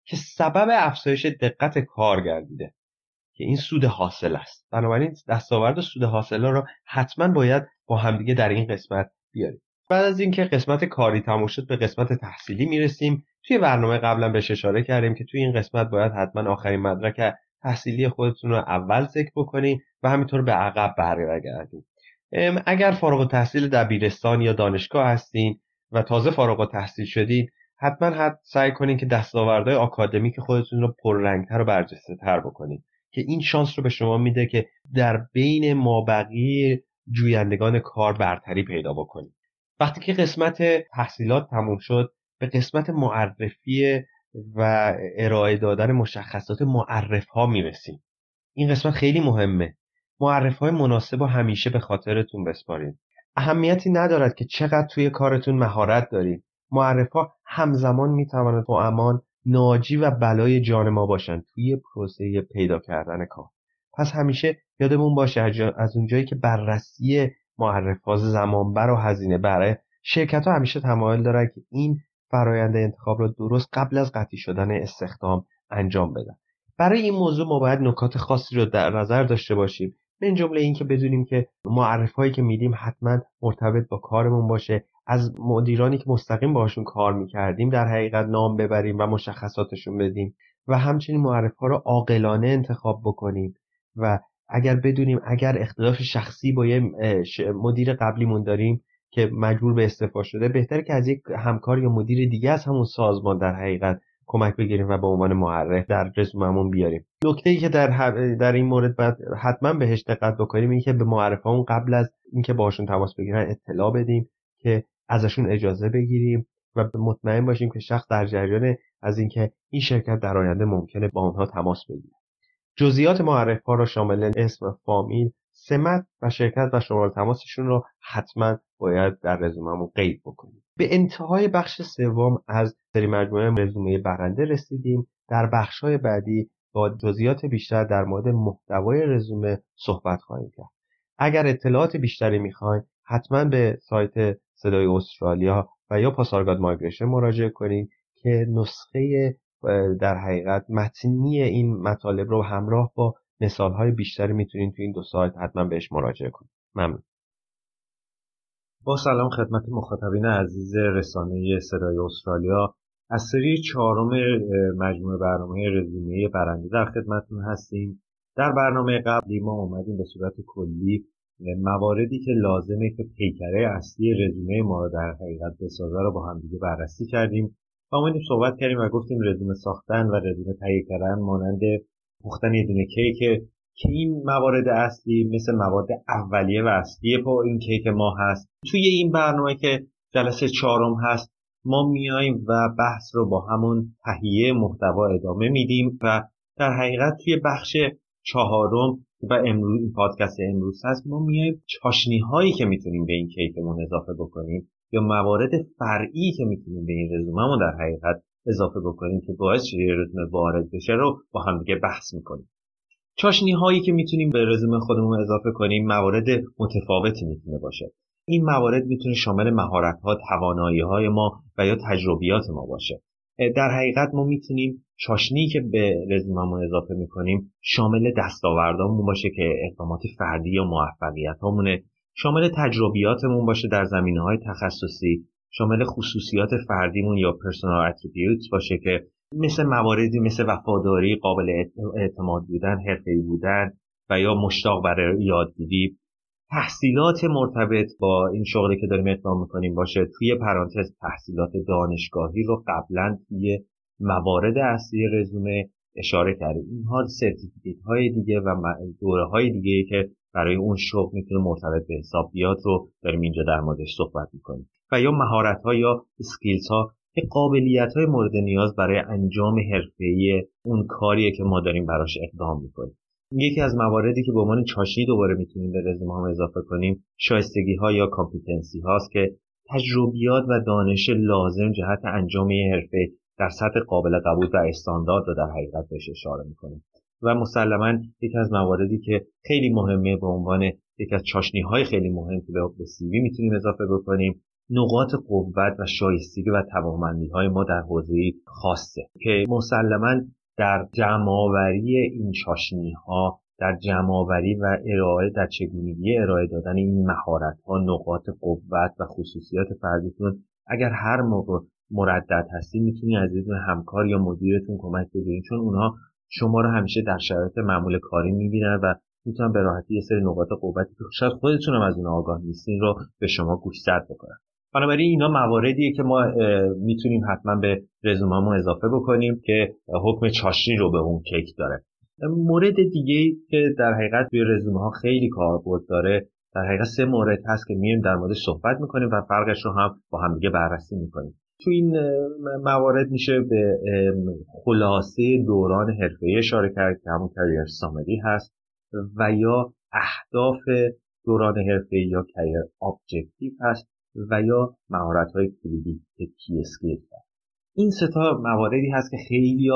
که سبب افزایش دقت کار گردیده که این سود حاصل است. بنابراین دستاورد و سود حاصل را حتما باید با همدیگه در این قسمت بیاریم. بعد از اینکه قسمت کاری تموم شد به قسمت تحصیلی می‌رسیم. توی برنامه قبلا بهش اشاره کردیم که توی این قسمت باید حتما آخرین مدرک تحصیلی خودتون رو اول ذکر بکنین و همینطور به عقب برگردیم. اگر فارغ تحصیل دبیرستان یا دانشگاه هستین و تازه فارغ تحصیل شدین حتما حد سعی کنین که دستاوردهای آکادمیک خودتون رو پررنگتر و برجسته تر بکنین. که این شانس رو به شما میده که در بین مابقی جویندگان کار برتری پیدا بکنید. وقتی که قسمت تحصیلات تموم شد به قسمت معرفی و ارائه دادن مشخصات معرف ها می‌رسیم. این قسمت خیلی مهمه. معرف های مناسب و همیشه به خاطرتون بسپارید. اهمیتی ندارد که چقدر توی کارتون مهارت دارید. معرف ها همزمان می‌تواند با امان ناجی و بلای جان ما باشند توی پروسه پیدا کردن کار. پس همیشه یادمون باشه از اونجایی که بررسی معرف ها زمانبر و هزینه بره شرکت ها همیشه تمایل دارن که این فرایند انتخاب را درست قبل از قطعی شدن استخدام انجام بدن. برای این موضوع ما باید نکات خاصی رو در نظر داشته باشیم. من جمله اینکه بدونیم که معرف هایی که میدیم حتما مرتبط با کارمون باشه. از مدیرانی که مستقیم باشون کار می‌کردیم در حقیقت نام ببریم و مشخصاتشون بدیم و همچنین معرف ها رو عاقلانه انتخاب بکنیم و اگر بدونیم اگر اختلاف شخصی با یه مدیر قبلیمون داریم که مجبور به استعفا شده بهتره که از یک همکار یا مدیر دیگه از همون سازمان در حقیقت کمک بگیریم و به عنوان معرف در رزوممون بیاریم. نکته ای که در در این مورد باید حتما بهش دقت بکنیم این که به معرفمون قبل از اینکه باشون تماس بگیرن اطلاع بدیم که ازشون اجازه بگیریم و مطمئن باشیم که شخص در جریان از اینکه این شرکت در آینده ممکنه با آنها تماس بگیره. جزئیات معرف ها را شامل اسم فامیل سمت و شرکت و شماره تماسشون رو حتما باید در رزوممون قید بکنیم. به انتهای بخش سوم از سری مجموعه رزومه برنده رسیدیم. در بخش های بعدی با جزئیات بیشتر در مورد محتوای رزومه صحبت خواهیم کرد. اگر اطلاعات بیشتری می‌خواین حتما به سایت صدای استرالیا و یا پاسارگاد مایگریشن مراجعه کنید که نسخه در حقیقت متنی این مطالب رو همراه با مثال های بیشتری می‌تونید تو این دو سایت حتما بهش مراجعه کنید. ممنون. با سلام خدمت مخاطبین عزیز رسانه صدای استرالیا. از سری چهارم مجموعه برنامه رزومه برنده در خدمتتون هستیم. در برنامه قبلی ما اومدیم به صورت کلی مواردی که لازمه که پیکره اصلی رزومه ما رو در حقیقت بسازه رو با همدیگه بررسی کردیم. و اومدیم صحبت کردیم و گفتیم رزومه ساختن و رزومه تهیه کردن مانند پختن یه دونه کیک. که این موارد اصلی مثل مواد اولیه و اصلی با این کیک ما هست. توی این برنامه که جلسه چهارم هست ما میایم و بحث رو با همون تهیه محتوا ادامه میدیم و در حقیقت توی بخش چهارم و امروز این پادکست امروز هست. ما میایم چاشنی هایی که می‌تونیم به این کیکمون اضافه بکنیم یا موارد فرعی که می‌تونیم به این رزوممون در حقیقت اضافه بکنیم که باعث شه رزومه وارد بشه رو با هم دیگه بحث می‌کنیم. چاشنی هایی که می‌تونیم به رزومه خودمون اضافه کنیم موارد متفاوتی می‌تونه باشه. این موارد می‌تونه شامل مهارت ها توانایی های ما و یا تجربیات ما باشه. در حقیقت ما می‌تونیم چاشنی که به رزوممون اضافه می‌کنیم شامل دستاوردامون باشه که اقدامات فردی یا موفقیت همونه شامل تجربیاتمون باشه در زمینه های تخصصی. شامل خصوصیات فردیمون یا personal attributes باشه که مثل مواردی مثل وفاداری قابل اعتماد بودن حرفه‌ای بودن و یا مشتاق برای یادگیری. تحصیلات مرتبط با این شغلی که داریم اقدام می‌کنیم باشه. توی پرانتز تحصیلات دانشگاهی رو قبلا توی موارد اصلی رزومه اشاره کردیم اینها certificate های دیگه و دوره های دیگه که برای اون شغل می‌تونه مرتبط به حساب بیاد رو داریم اینجا در موردش صحبت می‌کنیم. و یا مهارت ها یا skills ها که قابلیت های مورد نیاز برای انجام حرفه‌ای اون کاریه که ما داریم براش اقدام می‌کنیم. یکی از مواردی که به عنوان چاشنی دوباره می‌تونیم به رزومه هم اضافه کنیم شایستگی ها یا competency هاست که تجربیات و دانش لازم جهت انجام یه حرفه در سطح قابل قبول و استاندارد رو در حقیقت بهش اشاره می‌کنیم و مسلما یکی از مواردی که خیلی مهمه به عنوان یکی از چاشنی های خیلی مهم که به سیوی می‌تونیم اضافه بکنیم نقاط قوت و شایستگی و توانمندی های ما در حوزه خاصه که مسلما در جمعآوری این چاشنی ها در جمعآوری و ارائه در چگونگی ارائه دادن این مهارت ها نقاط قوت و خصوصیات فردیتون اگر هر موقع مردد هستی می‌تونی از یه همکار یا مدیرتون کمک بگیرین چون اونها شما رو همیشه در شرایط معمول کاری می‌بینن و می‌تونن به راحتی یه سری نقاط قوتی که شاید خودتون هم از اون آگاه نیستین رو به شما گوشزد بکنن. بنابراین اینا مواردیه که ما می‌تونیم حتما به رزوممون اضافه بکنیم که حکم چاشنی رو به اون کیک داره. مورد دیگه که در حقیقت توی رزومه ها خیلی کاربرد داره در حقیقت سه مورد هست که میریم در مورد صحبت می‌کنیم و فرقش رو هم با همدیگه بررسی می‌کنیم. تو این موارد میشه به خلاصه دوران حرفه اشاره کرد که همون career summary هست و یا اهداف دوران حرفه یا career objective هست و یا مهارت های کلیدی که key skill این سه تا مواردی هست که خیلی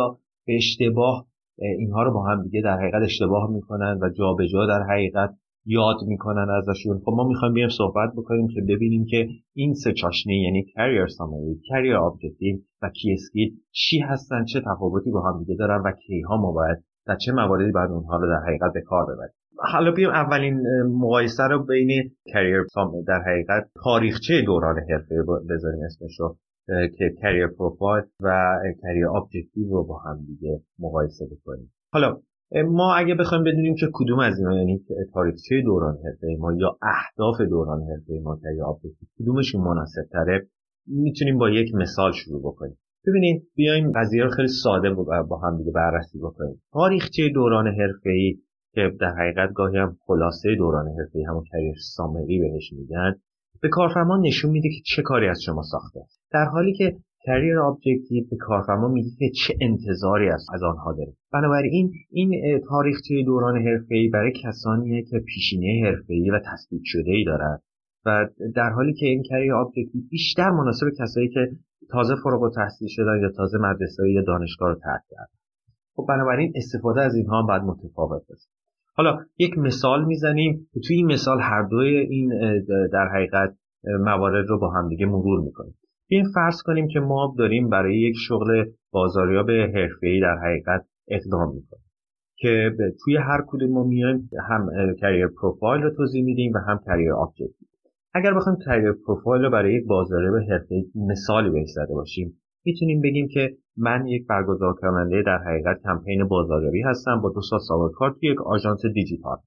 به اشتباه اینها رو با هم دیگه در حقیقت اشتباه می‌کنن و جابجا جا در حقیقت یاد می‌کنن ازشون. خب ما می‌خوایم بیایم صحبت بکنیم که ببینیم که این سه چاشنی یعنی career summary career objective و key skill چی هستن چه تفاوتی با هم دیگه دارن و کیها ما باید در چه مواردی باید اونها رو در حقیقت به کار ببریم. حالا بیایم اولین مقایسه رو بین career در حقیقت تاریخچه دوران حرفه بذاریم اسمش رو که career profile و career objective رو با هم دیگه مقایسه بکنیم. حالا ما اگه بخوایم بدونیم که کدوم از اینا یعنی تاریخچه دوران حرفه ما یا اهداف دوران حرفه ما objective کدومشون مناسب تره می‌تونیم با یک مثال شروع بکنیم. ببینید بیایم قضیه رو خیلی ساده با هم دیگه بررسی بکنیم. تاریخچه دوران حرفه‌ای که در حقیقت گاهی هم خلاصه دوران حرفه‌ای همون career summary بهش میگن به کارفرما نشون میده که چه کاری از شما ساخته در حالی که career objective به کارفرما میگه که چه انتظاری از از آنها داره. بنابراین این تاریخچه دوران حرفه‌ای برای کسانیه که پیشینه حرفه‌ای و تثبیت شده ای دارن و در حالی که این career objective بیشتر مناسب کسایی که تازه فارغ التحصیل شدن یا تازه مدرسه یا دانشگاه رو ترک کردن. خب بنابراین استفاده از اینها باید متفاوت باشه. حالا یک مثال می‌زنیم توی این مثال هر دوی این در حقیقت موارد رو با هم دیگه مرور می‌کنیم. بیایم فرض کنیم که ما داریم برای یک شغل بازاریاب حرفه‌ای در حقیقت اقدام می‌کنیم که توی هر کدوم ما میایم هم career profile رو توضیح میدیم و هم career objective اگر بخوایم career profile رو برای یک بازاریاب حرفه‌ای مثالی بهش زده باشیم می‌تونیم بگیم که من یک برگزار کننده در حقیقت کمپین بازاریابی هستم با دو سال سابقه کار توی یک آژانس دیجیتال.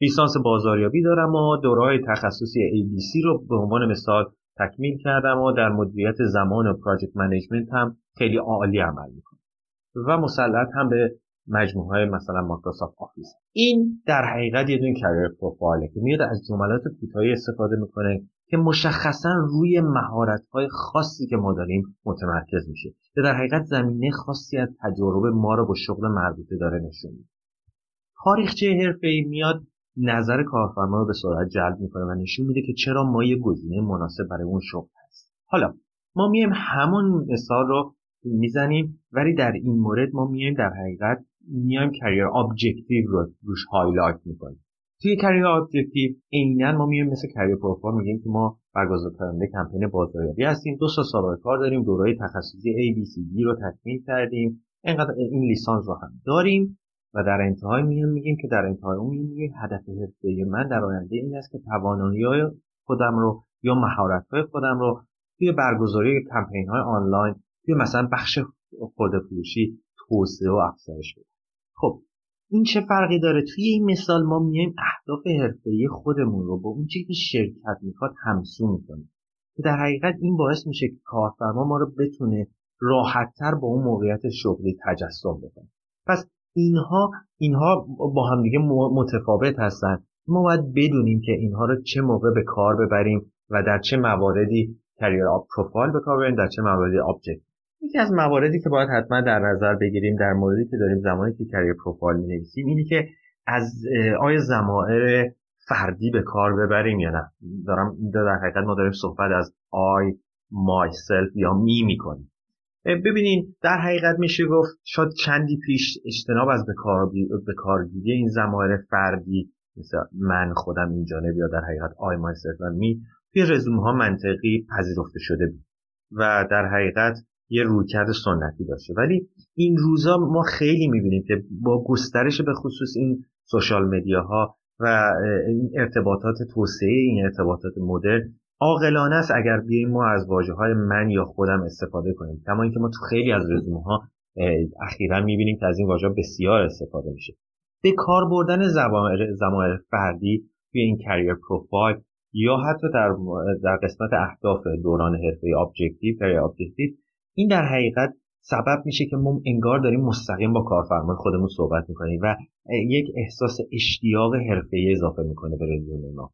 لیسانس بازاریابی دارم و دوره های تخصصی ABC رو به عنوان مثال تکمیل کردم و در مدیریت زمان و project management هم خیلی عالی عمل می‌کنم. و مسلط هم به مجموعه های مثلا Microsoft Office این در حقیقت یه دونه career profile ه که میاد از جملات کوتاهی استفاده می‌کنه که مشخصا روی مهارت های خاصی که ما داریم متمرکز میشه. که در حقیقت زمینه خاصی از تجربه ما رو با شغل مربوطه داره نشون میده. تاریخچه حرفه‌ای میاد نظر کارفرما رو به سرعت جلب می‌کنه و نشون میده که چرا ما یه گزینه مناسب برای اون شغل هست. حالا ما میایم همون مثال رو می‌زنیم ولی در این مورد ما میایم در حقیقت میایم career objective رو روش highlight می‌کنیم. توی career objective عینا ما میایم مثل career profile میگیم که ما برگزار کننده کمپین بازاریابی هستیم دو سال سابقه کار داریم دورای تخصصی ABCD رو تکمیل کردیم اینقدر این لیسانس رو هم داریم. و در انتهای میایم میگیم که در انتهای اون میگیم هدف حرفه من در آینده این است که توانایی خودم رو یا مهارت های خودم رو توی برگزاری کمپین های آنلاین توی مثلا بخش خورده فروشی توسعه و افزایش بدم. خب این چه فرقی داره؟ توی این مثال ما میایم اهداف حرفه‌ای خودمون رو با اون چیزی که شرکت می‌خواد همسو می‌کنیم. که در حقیقت این باعث میشه که کارفرما ما رو بتونه راحتتر با اون موقعیت شغلی تجسم بکنه. پس اینها اینها با همدیگه متفاوت هستن. ما باید بدونیم که اینها رو چه موقع به کار ببریم و در چه مواردی کریر پروفایل به کار ببریم در چه مواردی object. یکی از مواردی که باید حتما در نظر بگیریم در موردی که داریم زمانی که career profile می نویسیم اینه که از آیا ضمایر فردی به کار ببریم یا نه. دارم در حقیقت ما داریم صحبت از I myself یا me می‌کنیم. ببینین در حقیقت میشه گفت شاید چندی پیش اجتناب از به کار به کارگیری این ضمایر فردی مثل من خودم این جانب یا در حقیقت I myself و me توی رزومه ها منطقی پذیرفته شده بود و در حقیقت یه رویکرد سنتی داشته. ولی این روزا ما خیلی می‌بینیم که با گسترش به خصوص این سوشال مدیاها و این ارتباطات توسعه این ارتباطات مدرن عاقلانه است اگر بیایم ما از واژه های من یا خودم استفاده کنیم. کما اینکه ما تو خیلی از رزومه ها اخیرا می‌بینیم که از این واژه بسیار استفاده میشه. به کار بردن ضمایر فردی توی این career profile یا حتی در در قسمت اهداف دوران حرفه objective career objective این در حقیقت سبب میشه که ما انگار داریم مستقیم با کارفرمای خودمون صحبت می‌کنیم و یک احساس اشتیاق حرفه‌ای اضافه می‌کنه به رزومه ما.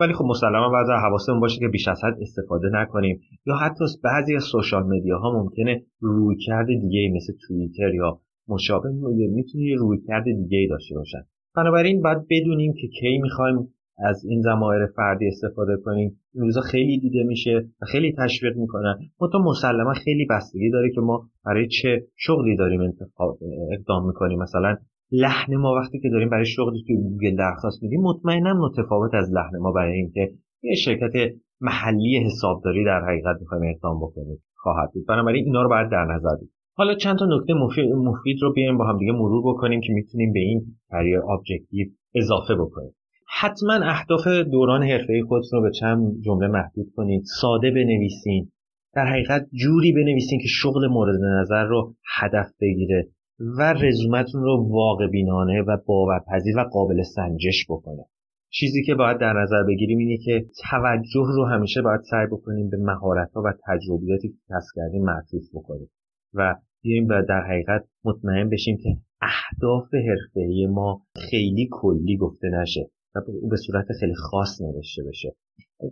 ولی خب مسلما بعضی حواسمون باشه که بیش از حد استفاده نکنیم. یا حتی بعضی از social media ها ممکنه رویکرد دیگه مثل توییتر یا مشابه می‌تونه رویکرد دیگه داشته باشن. بنابراین باید بدونیم که کی می‌خوایم از این زمایر فردی استفاده کنیم. این روزا خیلی دیده میشه و خیلی تشویق می‌کنن. تو مسلما خیلی بستگی داره که ما برای چه شغلی داریم انتخاب اقدام می‌کنیم. مثلا لحن ما وقتی که داریم برای شغلی توی گوگل درخواست میدیم مطمئنا متفاوت از لحن ما برای اینکه یه شرکت محلی حسابداری در حقیقت می‌خوایم اقدام بکنیم. خواهد بود. بنابراین اینا رو باید در نظر بگیریم. حالا چند تا نکته مفید رو بیایم با هم دیگه مرور بکنیم که می‌تونیم به این career objective اضافه بکنیم. حتما اهداف دوران حرفه خودتون رو به چند جمله محدود کنید. ساده بنویسین. در حقیقت جوری بنویسین که شغل مورد نظر رو هدف بگیره. و رزومتون رو واقع بینانه و باورپذیر و قابل سنجش بکنه. چیزی که باید در نظر بگیریم اینه که توجه رو همیشه باید سعی بکنیم به مهارت ها و تجربیاتی که کسب کردیم معطوف بکنیم و بیایم و در حقیقت مطمئن بشیم که اهداف حرفه‌ای ما خیلی کلی گفته نشه و به صورت خیلی خاص نوشته بشه.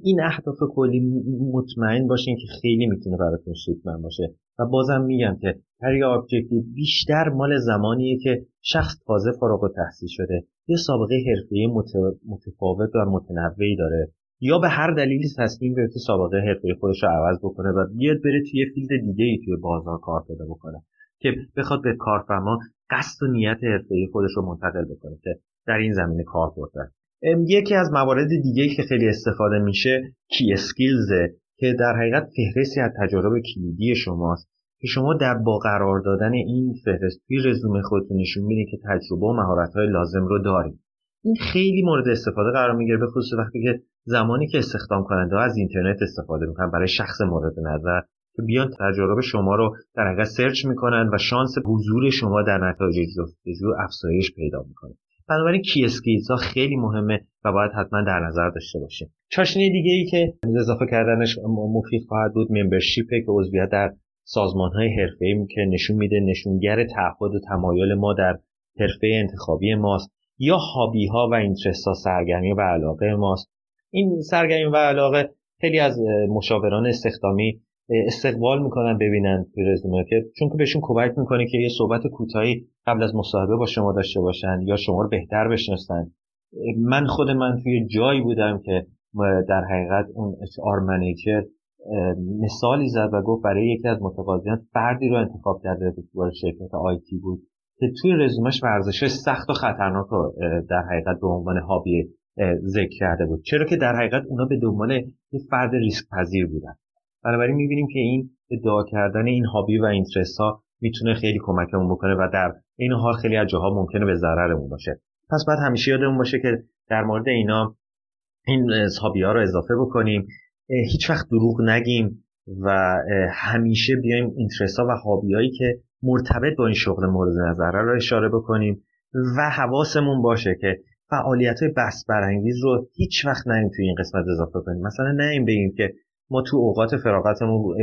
این اهداف کلی مطمئن باشین که خیلی می‌تونه براتون سودمند باشه. و بازم میگم که هر objective بیشتر مال زمانیه که شخص تازه فارغ‌التحصیل شده. یه سابقه حرفه‌ای متفاوت و متنوعی داره. یا به هر دلیلی تصمیم گرفته سابقه حرفه خودش رو عوض بکنه و بیاد بره توی field دیگه ای توی بازار کار پیدا بکنه که بخواد به کارفرما قصد و نیت حرفه خودش رو منتقل بکنه که در این زمینه کار بردن یکی از موارد دیگه که خیلی استفاده میشه کی اسکیلزه که در حقیقت فهرستی از تجارب کلیدی شماست. که شما در با قرار دادن این فهرست توی رزومه خودتون نشون میدین که تجربه و مهارت‌های لازم رو دارید. این خیلی مورد استفاده قرار می‌گیره به خصوص وقتی که زمانی که استخدام کننده از اینترنت استفاده می‌کنن برای شخص مورد نظر که بیان تجارب شما رو در حقیقت search می‌کنن و شانس حضور شما در نتایج جستجو افزایش پیدا می‌کنه. بنابراین key skills ها خیلی مهمه و باید حتما در نظر داشته باشیم. چاشنی دیگه ای که اضافه کردنش مفید خواهد بود membership که عضویت در سازمان های حرفه که نشون میده نشونگر تعهد و تمایل ما در حرفه انتخابی ماست یا hobby ها و interest ها سرگرمی و علاقه ماست. این سرگرمی و علاقه خیلی از مشاوران استخدامی استقبال می‌کنن ببینن رزومه که چون که بهشون کمک می‌کنه که یه صحبت کوتاهی قبل از مصاحبه با شما داشته باشن یا شما رو بهتر بشناسن. من خود من توی جایی بودم که در حقیقت اون HR منیجر مثالی زد و گفت برای یکی از متقاضیان فردی رو انتخاب کرده بود شرکت آیتی بود که توی رزومش ورزش سخت و خطرناک رو در حقیقت به عنوان هابی ذکر کرده بود. چرا که در حقیقت اونا به دنبال یه فرد ریسک پذیر بودن. بنابراین می‌بینیم که این ادعا کردن این هابی و اینترست ها می‌تونه خیلی کمکمون بکنه و در این حال خیلی از جاها ممکنه به ضررمون باشه. پس باید همیشه یادمون باشه که در مورد اینا این هابی ها رو اضافه بکنیم. هیچ وقت دروغ نگیم و همیشه بیایم اینترست ها و هابی هایی که مرتبط با این شغل مورد نظره رو اشاره بکنیم و حواسمون باشه که فعالیت های بس برانگیز رو هیچ وقت نیم توی این قسمت اضافه کنیم. مثلا نیم بگیم که ما تو اوقات فراغتمون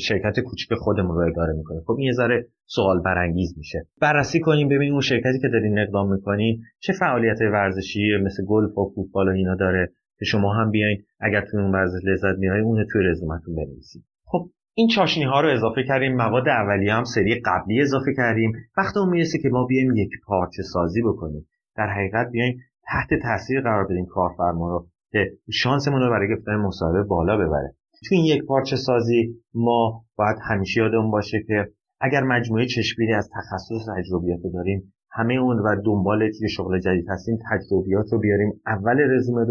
شرکت کوچیک خودمون رو اداره می‌کنیم. خب این یه ذره سوال برانگیز میشه. بررسی کنیم ببینیم اون شرکتی که دارین اقدام می‌کنین چه فعالیت ورزشی مثل گلف و فوتبال و اینا داره که شما هم بیاین اگر تو اون ورزش لذت می‌برید اون توی رزومتون بنویسید خب این چاشنی ها رو اضافه کردیم. مواد اولیه هم سری قبلی اضافه کردیم. وقت اون می‌رسه که ما بیایم یک پارچه سازی بکنیم. در حقیقت بیایم تحت تاثیر قرار بدیم کارفرما رو که شانسمون رو برای گرفتن مصاحبه بالا ببره. تو این یک پارچه سازی ما باید همیشه یادمون باشه که اگر مجموعه چشمگیری از تخصص تجربیات داریم همه اون و دنبال یه شغل جدید هستیم تجربیات رو بیاریم اول رزومه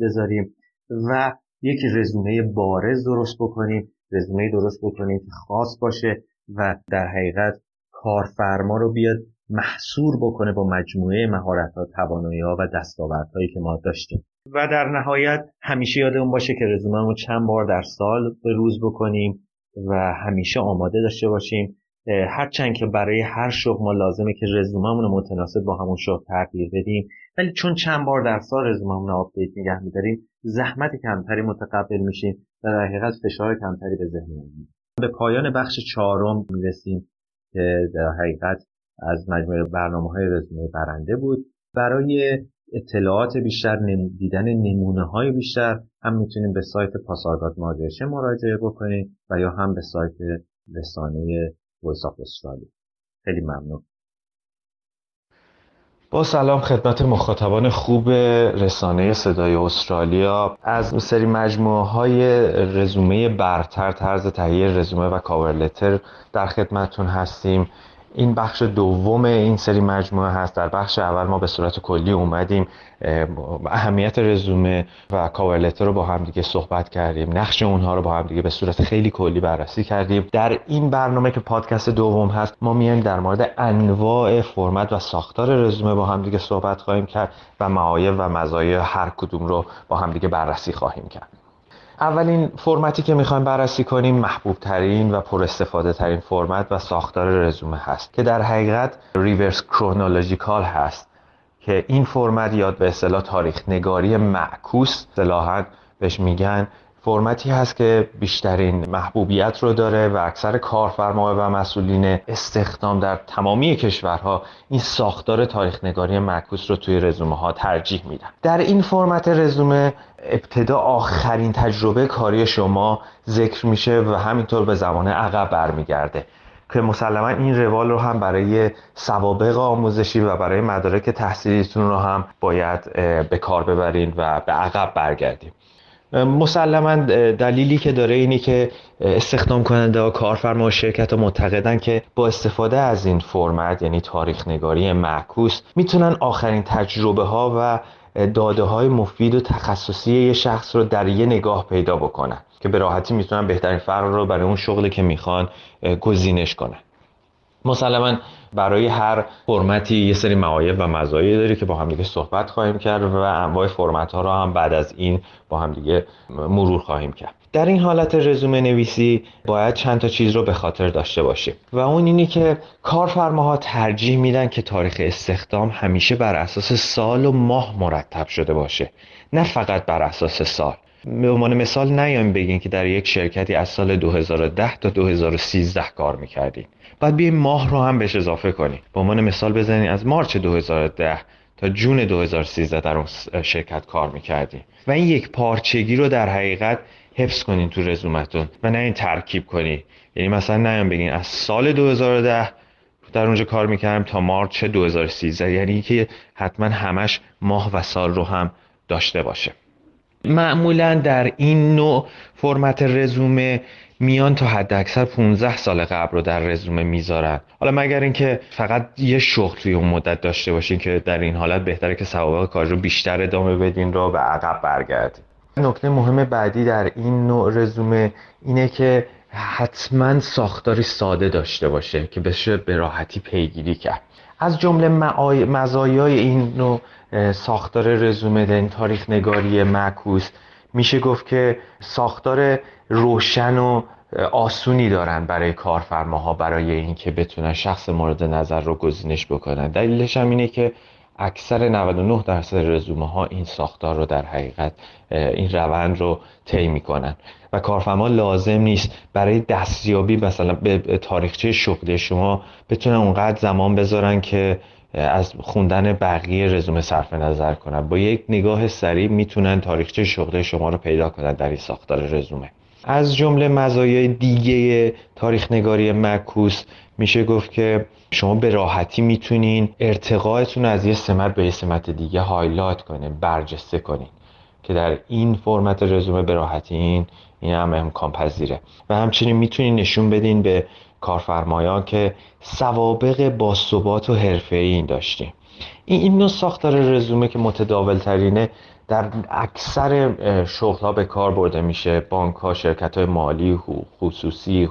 بذاریم و یک رزومه بارز درست بکنیم. رزومه درست بکنیم که خاص باشه و در حقیقت کارفرما رو بیاد مسحور بکنه با مجموعه مهارت ها توانایی ها و دستاوردهایی که ما داشتیم. و در نهایت همیشه یادمون باشه که رزومه رو چند بار در سال به روز بکنیم و همیشه آماده داشته باشیم. هرچند که برای هر شغل ما لازمه که رزوممون رو متناسب با همون شغل تغییر بدیم ولی چون چند بار در سال رزوممون رو update نگه میداریم زحمت کمتری متقبل میشیم و در حقیقت فشار کمتری به ذهنمون به پایان بخش چهارم می‌رسیم که در حقیقت از مجموعه برنامه های رزومه برنده بود. برای اطلاعات بیشتر دیدن نمونه های بیشتر هم می‌تونیم به سایت پاسارگاد ماجرشه مراجعه بکنیم و یا هم به سایت رسانه ویس آف استرالیا. خیلی ممنون. با سلام خدمت مخاطبان خوب رسانه صدای استرالیا. از سری مجموعه های رزومه برتر طرز تهیه رزومه و کاورلتر در خدمتون هستیم. این بخش دوم این سری مجموعه هست. در بخش اول ما به صورت کلی اومدیم اهمیت رزومه و کاورلتر رو با هم دیگه صحبت کردیم. نقش اونها رو با هم دیگه به صورت خیلی کلی بررسی کردیم. در این برنامه که پادکست دوم هست ما میایم در مورد انواع فرمت و ساختار رزومه با هم دیگه صحبت خواهیم کرد و معایب و مزایای هر کدوم رو با هم دیگه بررسی خواهیم کرد. اولین فرمتی که می‌خوایم بررسی کنیم محبوب ترین و پر استفاده ترین فرمت و ساختار رزومه هست که در حقیقت ریورس کرونولوژیکال هست که این فرمت یاد به اصطلاح تاریخ نگاری معکوس اصطلاحا بهش میگن فرمتی هست که بیشترین محبوبیت رو داره و اکثر کارفرما و مسئولین استخدام در تمامی کشورها این ساختار تاریخ نگاری معکوس رو توی رزومه ها ترجیح میدن. در این فرمت رزومه ابتدا آخرین تجربه کاری شما ذکر میشه و همینطور به زمان عقب برمیگرده که مسلما این روال رو هم برای سوابق آموزشی و برای مدارک تحصیلیتون رو هم باید به کار ببرین و به عقب برگردیم. مسلما دلیلی که داره اینی که استخدام کننده و کارفرما و شرکت ها معتقدن که با استفاده از این فرمت یعنی تاریخ نگاری معکوس می‌تونن آخرین تجربه ها و داده های مفید و تخصصی یه شخص رو در یه نگاه پیدا بکنن که به راحتی می‌تونن بهترین فرق رو برای اون شغلی که می‌خوان گزینش کنن. مسلما برای هر فرمتی یه سری معایب و مزایایی داره که با هم دیگه صحبت خواهیم کرد و انواع فرمت ها رو هم بعد از این با هم دیگه مرور خواهیم کرد. در این حالت رزومه نویسی باید چند تا چیز رو به خاطر داشته باشیم و اون اینی که کارفرماها ترجیح میدن که تاریخ استخدام همیشه بر اساس سال و ماه مرتب شده باشه نه فقط بر اساس سال. به عنوان مثال نیایم بگین که در یک شرکتی از سال 2010 تا 2013 کار می‌کردیم بعد بیایم ماه رو هم بهش اضافه کنیم. به عنوان مثال بزنید از مارچ 2010 تا جون 2013 در اون شرکت کار می‌کردیم. و این یک پارچگی رو در حقیقت حفظ کنین تو رزومتون و نه این ترکیب کنی یعنی مثلا نیام بگین از سال 2010 در اونجا کار می‌کردم تا مارچ 2013 یعنی که حتما همش ماه و سال رو هم داشته باشه. معمولا در این نوع فرمت رزومه میان تا حد اکثر 15 سال قبل رو در رزومه می‌ذارن. حالا مگر اینکه فقط یه شغل توی اون مدت داشته باشین که در این حالت بهتره که سوابق کار رو بیشتر ادامه بدین رو به عقب برگردین. نکته مهم بعدی در این نوع رزومه اینه که حتما ساختاری ساده داشته باشه که بشه به راحتی پیگیری کرد. از جمله مزایای این نوع ساختار رزومه این تاریخ نگاری معکوس میشه گفت که ساختار روشن و آسونی دارن برای کارفرماها برای اینکه بتونن شخص مورد نظر رو گزینش بکنن. دلیلش هم اینه که اکثر 99 درصد رزومه ها این ساختار رو در حقیقت این روند رو طی می‌کنن. و کارفرما لازم نیست برای دستیابی مثلا به تاریخچه شغلی شما بتونن اونقدر زمان بذارن که از خوندن بقیه رزومه صرف نظر کنن با یک نگاه سریع می‌تونن تاریخچه شغل شما رو پیدا کنن در این ساختار رزومه. از جمله مزایای دیگه تاریخ نگاری معکوس میشه گفت که شما به راحتی می‌تونین ارتقاءتون از یه سمت به یه سمت دیگه هایلایت کنین برجسته کنین که در این فرمت رزومه به راحتی این این هم امکان پذیره و همچنین می‌تونین نشون بدین به کارفرمایان که سوابق با ثبات و حرفه این داشتیم. این این نوع ساختار رزومه که متداول ترینه در اکثر شغل ها به کار برده میشه. بانک ها شرکت های مالی خصوصی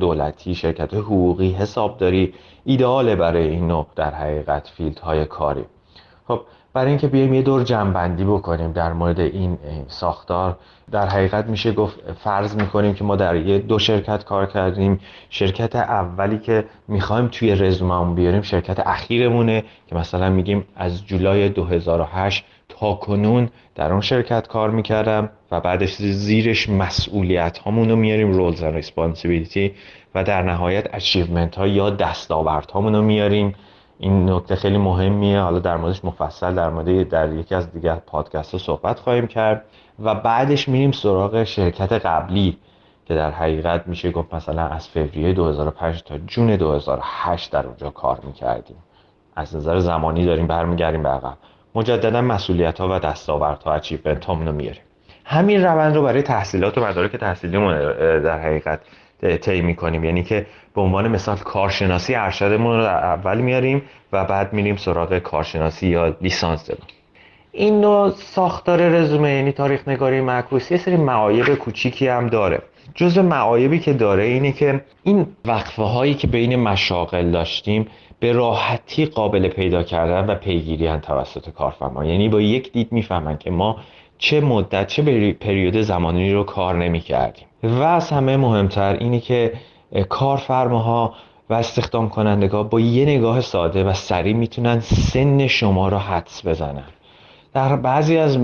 دولتی شرکت های حقوقی حسابداری ایدئاله برای این نوع در حقیقت فیلد های کاری. خب برای اینکه بیایم یه دور جنبندی بکنیم در مورد این ساختار در حقیقت میشه گفت فرض می‌کنیم که ما در یه دو شرکت کار کردیم. شرکت اولی که می‌خوایم توی رزوممون بیاریم شرکت اخیرمونه که مثلا میگیم از جولای 2008 تا کنون در اون شرکت کار می‌کردم و بعدش زیرش مسئولیت رو میاریم roles و responsibility و در نهایت achievement ها یا دستاورد هامون رو میاریم. این نکته خیلی مهمیه. حالا در موردش مفصل در مورد در یکی از دیگر پادکست ها صحبت خواهیم کرد. و بعدش میریم سراغ شرکت قبلی که در حقیقت میشه گفت مثلا از فوریه 2005 تا جون 2008 در اونجا کار می‌کردیم. از نظر زمانی داریم برمیگردیم به عقب. مجددا مسئولیت ها و دستاورت ها اچیومنت رو میاریم همین روند رو برای تحصیلات و مدارک تحصیلیمون در حقیقت طی می‌کنیم. یعنی که به عنوان مثال کارشناسی ارشدمون رو اول میاریم و بعد میریم سراغ کارشناسی یا لیسانس. داریم این نوع ساختار رزومه یعنی تاریخ نگاری معکوس یه سری معایب کوچیکی هم داره. جزء معایبی که داره اینه که این وقفه هایی که بین مشاغل داشتیم به راحتی قابل پیدا کردن و پیگیری توسط کارفرما. یعنی با یک دید می‌فهمن که ما چه مدت چه پریود زمانی رو کار نمی کردیم و از همه مهمتر اینه که کارفرماها و استخدام کنندگاه با یه نگاه ساده و سریع می‌تونن سن شما رو حدس بزنن. در بعضی از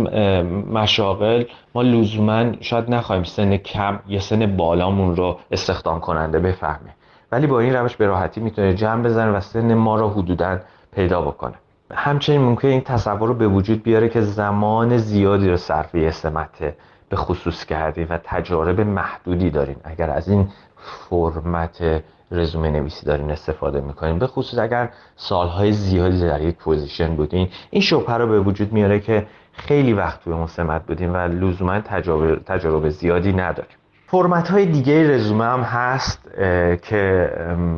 مشاغل ما لزوما شاید نخواهیم سن کم یا سن بالامون رو استخدام کننده بفهمه. ولی با این روش به راحتی می‌تونه جمع بزنه و سن ما رو حدودا پیدا بکنه. همچنین ممکنه این تصور رو به وجود بیاره که زمان زیادی رو صرف یه سمت به خصوص کردیم و تجارب محدودی داریم اگر از این فرمت رزومه نویسی دارین استفاده می‌کنین. به خصوص اگر سالهای زیادی در یک position بودین این شبهه رو به وجود میاره که خیلی وقت توی سمت بودیم و لزوما تجربه, تجربه زیادی نداریم. فرمت های دیگه رزومه هم هست که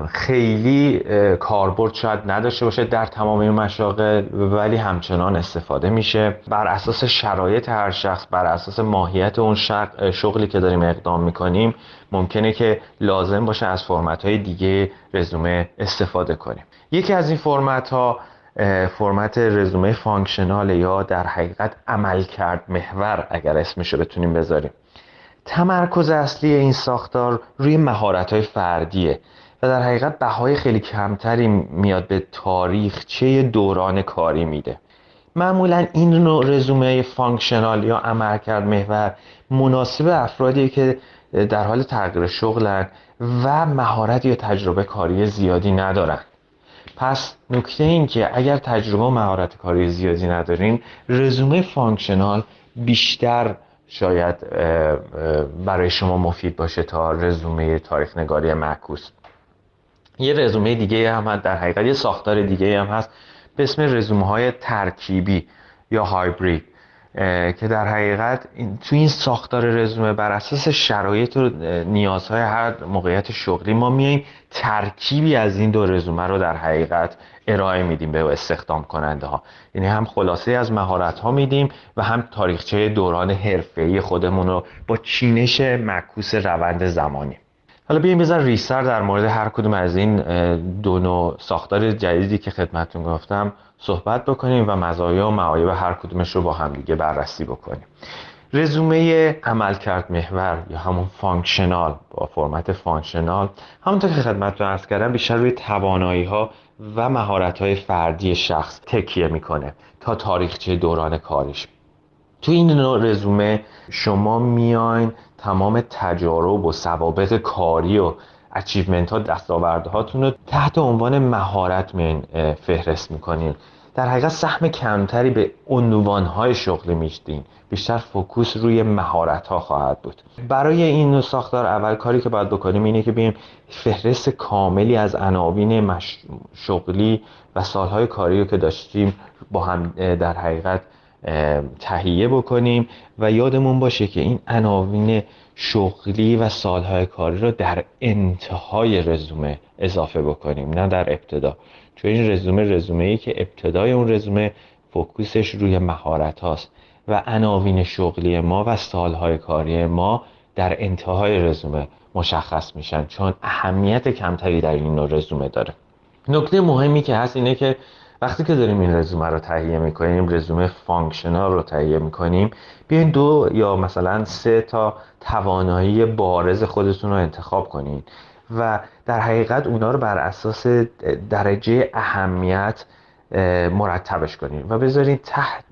خیلی کاربرد شاید نداشته باشه در تمام مشاغل ولی همچنان استفاده میشه. بر اساس شرایط هر شخص بر اساس ماهیت اون شغلی که داریم اقدام می‌کنیم ممکنه که لازم باشه از فرمت های دیگه رزومه استفاده کنیم. یکی از این فرمت ها فرمت رزومه functional یا در حقیقت عملکرد محور اگر اسمشو بتونیم بذاریم. تمرکز اصلی این ساختار روی مهارت های فردیه و در حقیقت بهای خیلی کمتری میاد به تاریخچه دوران کاری میده. معمولا این نوع رزومه functional یا عملکرد محور مناسب افرادی که در حال تغییر شغلن و مهارت یا تجربه کاری زیادی ندارن. پس نکته این که اگر تجربه و مهارت کاری زیادی ندارین رزومه functional بیشتر شاید برای شما مفید باشه تا رزومه تاریخ نگاری معکوس. یه رزومه دیگه هم هست در حقیقت یه ساختار دیگه هم هست به اسم رزومه های ترکیبی یا هایبرید که در حقیقت تو این ساختار رزومه بر اساس شرایط و نیازهای هر موقعیت شغلی ما میایم ترکیبی از این دو رزومه رو در حقیقت ارائه میدیم به استخدام کننده ها یعنی هم خلاصه از مهارت ها میدیم و هم تاریخچه دوران حرفه‌ای خودمون رو با چینش معکوس روند زمانی. حالا بیایم بزن ریستر در مورد هر کدوم از این دو نوع ساختار جدیدی که خدمتتون گفتم صحبت بکنیم و مزایا و معایب هر کدومش رو با هم دیگه بررسی بکنیم. رزومه عملکرد محور یا همون functional با فرمت functional همونطور که خدمتتون عرض کردم بیشتر روی توانایی ها و مهارت های فردی شخص تکیه می‌کنه تا تاریخچه دوران کاریش تو این نوع رزومه شما میاین تمام تجارب و سوابق کاری و achievement ها دستاوردهاتون رو تحت عنوان مهارت میاین فهرست می‌کنین. در حقیقت سهم کمتری به های شغلی میشتین بیشتر فوکوس روی مهارت ها خواهد بود. برای این ساختار اول کاری که باید بکنیم اینه که بیم فهرست کاملی از عناوین مش... شغلی و سالهای کاری رو که داشتیم با هم در حقیقت تهیه بکنیم و یادمون باشه که این عناوین شغلی و سالهای کاری رو در انتهای رزومه اضافه بکنیم نه در ابتدا. چون این رزومه رزومه ای که ابتدای اون رزومه focus ش روی مهارت هاست و عناوین شغلی ما و سالهای کاری ما در انتهای رزومه مشخص میشن چون اهمیت کمتری در این نوع رزومه داره. نکته مهمی که هست اینه که وقتی که داریم این رزومه رو تهیه می‌کنیم رزومه functional رو تهیه می‌کنیم بیاین دو یا مثلا سه تا توانایی بارز خودتون رو انتخاب کنین. و در حقیقت اونا رو بر اساس درجه اهمیت مرتبش کنین و بذارین تحت,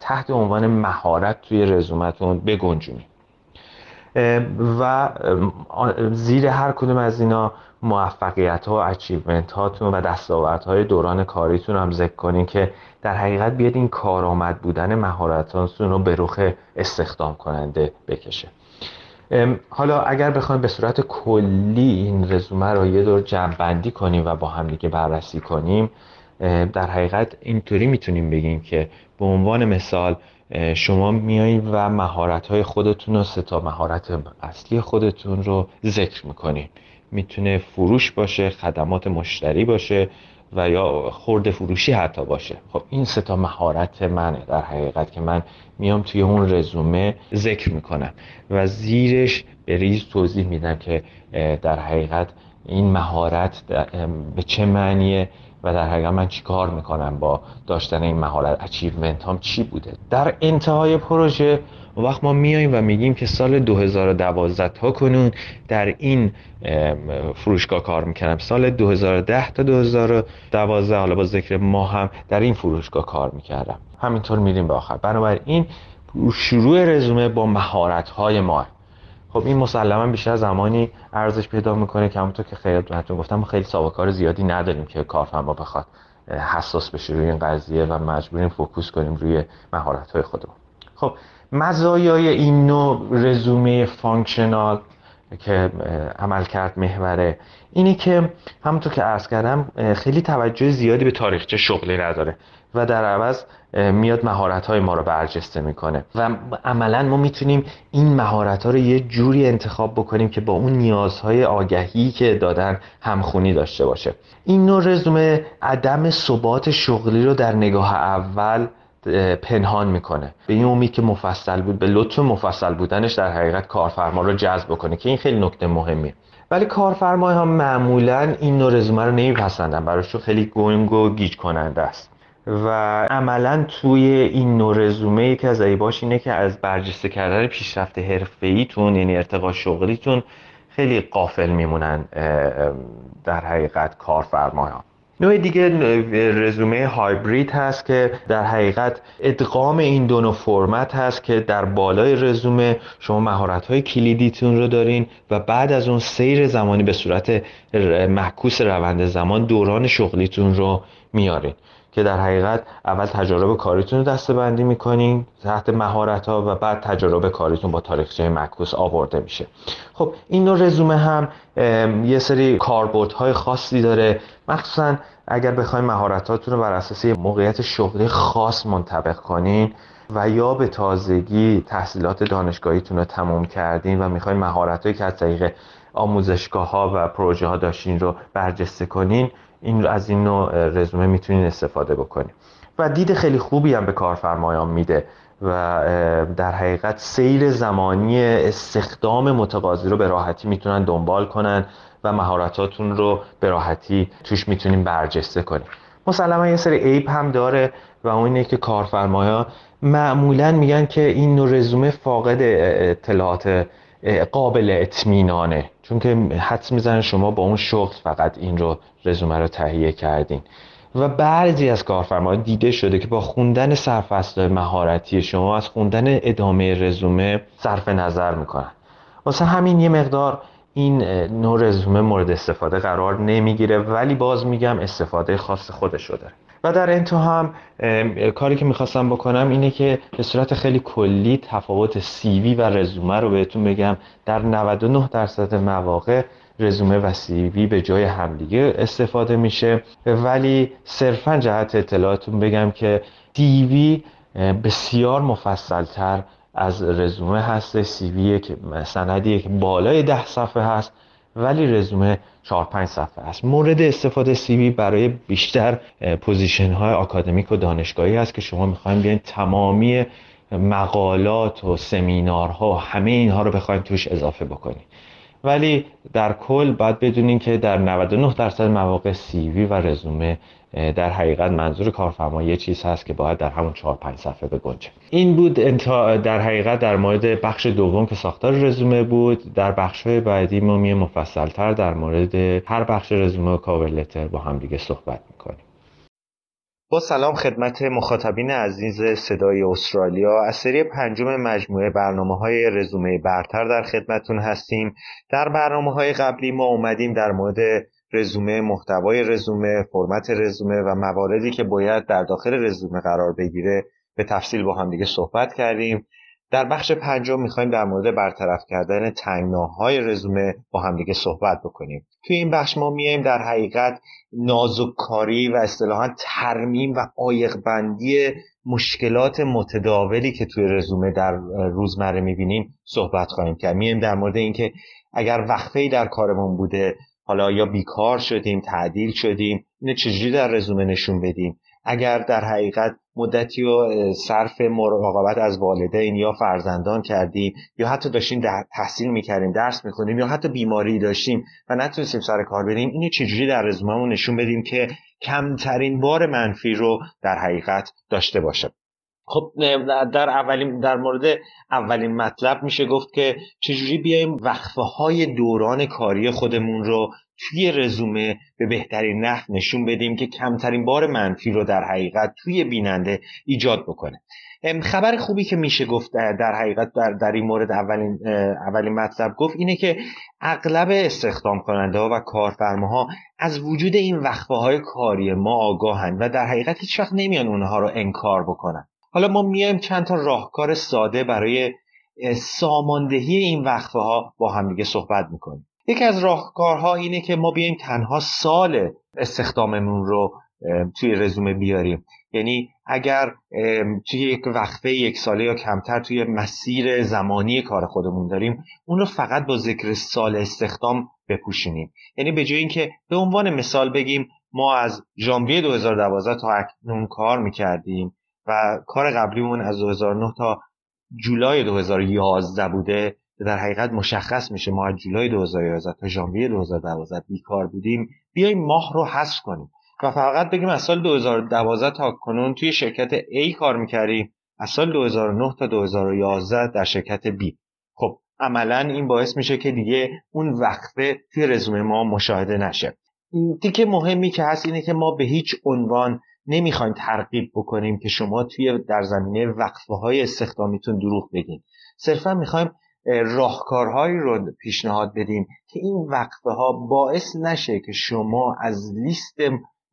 تحت عنوان مهارت توی رزومتون بگنجونین و زیر هر کدوم از اینا موفقیت ها و اچیومنت هاتون و دستاورت های دوران کاریتون هم ذکر کنین که در حقیقت بیاد این کارآمد بودن مهارتاتون رو به رخ استخدام کننده بکشه. حالا اگر بخوایم به صورت کلی این رزومه رو یه دور جمع بندی کنیم و با هم دیگه بررسی کنیم در حقیقت اینطوری می‌تونیم بگیم که به عنوان مثال شما میایید و مهارت های خودتون و سه تا مهارت اصلی خودتون رو ذکر می‌کنید. می‌تونه فروش باشه خدمات مشتری باشه و یا خورده فروشی حتی باشه. خب این سه تا مهارت منه. در حقیقت که من میام توی اون رزومه ذکر می‌کنم و زیرش به ریز توضیح میدم که در حقیقت این مهارت به چه معنیه و در حقیقت من چی کار می‌کنم با داشتن این مهارت؟ achievement هم چی بوده؟ در انتهای رزومه وقت ما میایم و میگیم که سال 2012 تا کنون در این فروشگاه کار می‌کنم. سال 2010 تا 2012 حالا با ذکر ماه هم در این فروشگاه کار می‌کردم. همینطور میریم به آخر. بنابراین شروع رزومه با مهارت های ما. خب این مسلما بیشتر زمانی ارزش پیدا می‌کنه که همونطور که خیلی بهتون گفتم ما خیلی سابقه زیادی نداریم که کارفرما بخواد حساس بشه. روی این قضیه و مجبوریم focus کنیم روی مهارت های خودمون. خب مزایای این نوع رزومه functional که عملکرد محوره اینه که همونطور که عرض کردم خیلی توجه زیادی به تاریخچه شغلی نداره و در عوض میاد مهارت های ما رو برجسته می‌کنه. و عملا ما می‌تونیم این مهارت ها رو یه جوری انتخاب بکنیم که با اون نیازهای آگهی که دادن همخونی داشته باشه. این نوع رزومه عدم ثبات شغلی رو در نگاه اول پنهان می‌کنه. به این امید که مفصل بود به لطف مفصل بودنش در حقیقت کارفرما رو جذب کنه که این خیلی نکته مهمیه. ولی کارفرمای ها معمولا این نوع رزومه رو نمیپسندن براشون خیلی گنگ و گیج کننده است. و عملا توی این نوع رزومه یکی از عیباش اینه که از برجسته کردن پیشرفت حرفه‌ایتون یعنی ارتقا شغلیتون خیلی قافل میمونن در حقیقت کارفرمایان نوع دیگه رزومه هایبرید هست که در حقیقت ادغام این دو نوع فرمت هست که در بالای رزومه شما مهارت های کلیدیتون رو دارین و بعد از اون سیر زمانی به صورت محکوس روند زمان دوران شغلیتون رو میارین که در حقیقت اول تجارب کاریتون رو دسته بندی می‌کنین تحت مهارت ها و بعد تجارب کاریتون با تاریخچه معکوس آورده میشه. خب این نوع رزومه هم یه سری های خاصی داره مخصوصا اگر بخواین مهارتاتون رو بر اساس موقعیت شغلی خاص منطبق کنین و یا به تازگی تحصیلات دانشگاهیتون رو تموم کردین و می‌خواین مهارت که از طریق آموزشگاه ها و پروژه ها داشتین رو برجسته کنین این از این نوع رزومه می‌تونین استفاده بکنین. و دید خیلی خوبی هم به کارفرمایان میده و در حقیقت سیر زمانی استخدام متقاضی رو به راحتی می‌تونن دنبال کنن و مهارتاتون رو به راحتی توش می‌تونین برجسته کنین مسلما یه سری عیب هم داره و اون اینه که کارفرمایا معمولا میگن که این نوع رزومه فاقد اطلاعات قابل اطمینانه. چون که حدس می‌زنن شما با اون شغل فقط این رو رزومه رو تهیه کردین. و بعضی از کارفرماها دیده شده که با خوندن سرفصل مهارتی شما از خوندن ادامه رزومه صرف نظر می‌کنن. واسه همین یه مقدار این نوع رزومه مورد استفاده قرار نمی‌گیره ولی باز میگم استفاده خاص خودش داره. و در انتها هم کاری که می‌خواستم بکنم اینه که به صورت خیلی کلی تفاوت سیوی و رزومه رو بهتون بگم. در 99 درصد مواقع رزومه و CV به جای همدیگه استفاده میشه. ولی صرفا جهت اطلاعاتون بگم که CV بسیار مفصلتر از رزومه هست CV که سندی که بالای ده صفحه هست ولی رزومه 4 5 صفحه است مورد استفاده CV برای بیشتر position های آکادمیک و دانشگاهی است که شما می‌خواین بیاین تمامی مقالات و سمینارها و همه اینها رو بخواین توش اضافه بکنید ولی در کل باید بدونین که در 99 درصد مواقع سیوی و رزومه در حقیقت منظور کارفرما یه چیز هست که باید در همون 4 5 صفحه بگنجه. این بود در حقیقت در مورد بخش دوم که ساختار رزومه بود در بخش های بعدی ما می مفصلتر در مورد هر بخش رزومه و کاور لتر با هم دیگه صحبت می‌کنیم. با سلام خدمت مخاطبین عزیز صدای استرالیا. از سری پنجم مجموعه برنامه های رزومه برتر در خدمتون هستیم. در برنامه های قبلی ما اومدیم در مورد رزومه محتوای رزومه فرمت رزومه و مواردی که باید در داخل رزومه قرار بگیره به تفصیل با هم دیگه صحبت کردیم. در بخش پنجم می‌خوایم در مورد برطرف کردن تنگناهای رزومه با همدیگه صحبت بکنیم. توی این بخش ما میایم در حقیقت نازککاری و اصطلاحا ترمیم و بندی مشکلات متداولی که توی رزومه در روزمره می‌بینیم صحبت خواهیم کرد. میایم در مورد اینکه اگر وقفه در کارمون بوده حالا یا بیکار شدیم تعدیل شدیم اینو چجوری در رزومه نشون بدیم؟ اگر در حقیقت مدتی و صرف مراقبت از والدین یا فرزندان کردیم یا حتی داشتیم در تحصیل می‌کردیم درس می‌خونیم یا حتی بیماری داشتیم و نتونستیم سر کار بریم اینو چجوری در رزومهمون نشون بدیم که کمترین بار منفی رو در حقیقت داشته باشه خب در اولین در مورد اولین مطلب میشه گفت که چجوری بیایم وقفه های دوران کاری خودمون رو توی رزومه به بهترین نحو نشون بدیم که کمترین بار منفی رو در حقیقت توی بیننده ایجاد بکنه. خبر خوبی که میشه گفت در حقیقت در, در این مورد اولین اولین مطلب گفت اینه که اغلب استخدام کننده ها و کارفرماها از وجود این وقفه های کاری ما آگاهند و در حقیقت هیچ وقت نمیان اونها رو انکار بکنن. حالا ما میایم چند تا راهکار ساده برای ساماندهی این وقفه ها با همدیگه صحبت می‌کنیم. یکی از راهکارها اینه که ما بیایم تنها سال استخداممون رو توی رزومه بیاریم. یعنی اگر توی یک وقفه یک ساله یا کمتر توی مسیر زمانی کار خودمون داریم اون رو فقط با ذکر سال استخدام بپوشونیم. یعنی به جای اینکه به عنوان مثال بگیم ما از ژانویه 2012 تا اکنون کار می‌کردیم و کار قبلیمون از 2009 تا جولای 2011 بوده. در حقیقت مشخص میشه ما از جولای 2011 تا ژانویه 2012 بیکار بودیم. بیایم ماه رو حذف کنیم و فقط بگیم از سال 2012 تا کنون توی شرکت A کار می‌کردیم. از سال 2009 تا 2011 در شرکت B. خب عملا این باعث میشه که دیگه اون وقفه توی رزومه ما مشاهده نشه. دیگه مهمی که هست اینه که ما به هیچ عنوان نمی‌خوایم ترغیب بکنیم که شما توی در زمینه وقفه های استخدامیتون دروغ بگین صرفا می‌خوایم راهکارهایی رو پیشنهاد بدیم که این وقفه ها باعث نشه که شما از لیست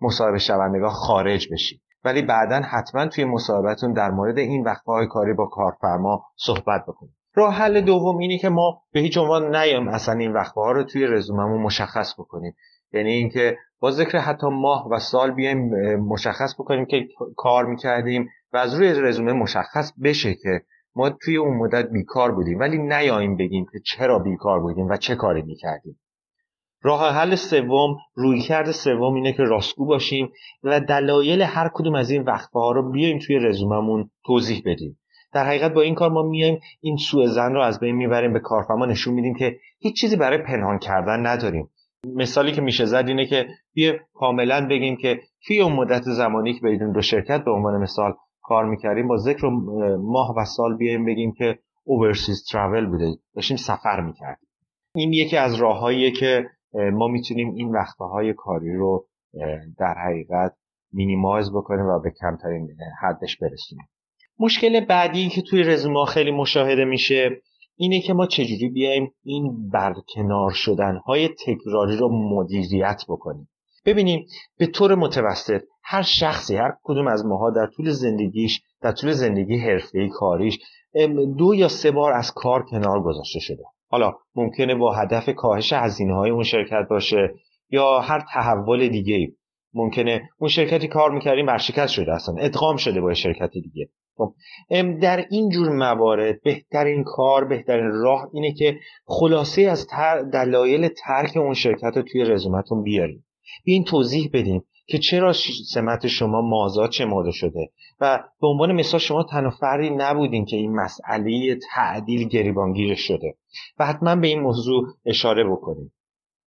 مصاحبه شوندگان خارج بشید ولی بعدا حتما توی مصاحبتون در مورد این وقفه کاری با کارفرما صحبت بکنیم راه حل دوم اینی که ما به هیچ عنوان نیایم اصلا این وقفه ها رو توی رزوممون مشخص بکنیم. یعنی اینکه با ذکر حتی ماه و سال بیایم مشخص بکنیم که کار می‌کردیم و از روی رزومه مشخص بشه که ما توی اون مدت بیکار بودیم ولی نیاییم بگیم که چرا بیکار بودیم و چه کاری می‌کردیم. راه حل سوم رویکرد سوم اینه که راستگو باشیم و دلایل هر کدوم از این وقفه ها رو بیایم توی رزوممون توضیح بدیم. در حقیقت با این کار ما میایم این سوء زن رو از بین می‌بریم به کارفرما نشون میدیم که هیچ چیزی برای پنهان کردن نداریم. مثالی که میشه زد اینه که بیا کاملا بگیم که توی اون مدت زمانی که بدون دو شرکت به عنوان مثال کار می‌کردیم با ذکر ماه و سال بیایم بگیم که اوورسیز تراول بوده. داشتیم سفر می‌کردیم. این یکی از راههاییه که ما می‌تونیم این وقفه های کاری رو در حقیقت مینیمایز بکنیم و به کمترین حدش برسونیم. مشکل بعدی که توی رزومه خیلی مشاهده میشه اینه که ما چجوری بیایم این برکنار شدن های تکراری رو مدیریت بکنیم. ببینیم به طور متوسط هر شخصی هر کدوم از ماها در طول زندگیش در طول زندگی حرفه‌ای کاریش دو یا سه بار از کار کنار گذاشته شده. حالا ممکنه با هدف کاهش هزینه های اون شرکت باشه یا هر تحول دیگه ممکنه اون شرکتی کار می‌کردیم ورشکست شده اصلا ادغام شده با شرکت دیگه. خب در این جور موارد بهترین کار بهترین راه اینه که خلاصه از دلایل ترک اون شرکت رو توی رزومتون بیاریم. بیاین توضیح بدیم که چرا سمت شما مازاد چه شده و به عنوان مثال شما تنها نبودین که این مسئله تعدیل گریبانگیر شده. و حتما به این موضوع اشاره بکنیم.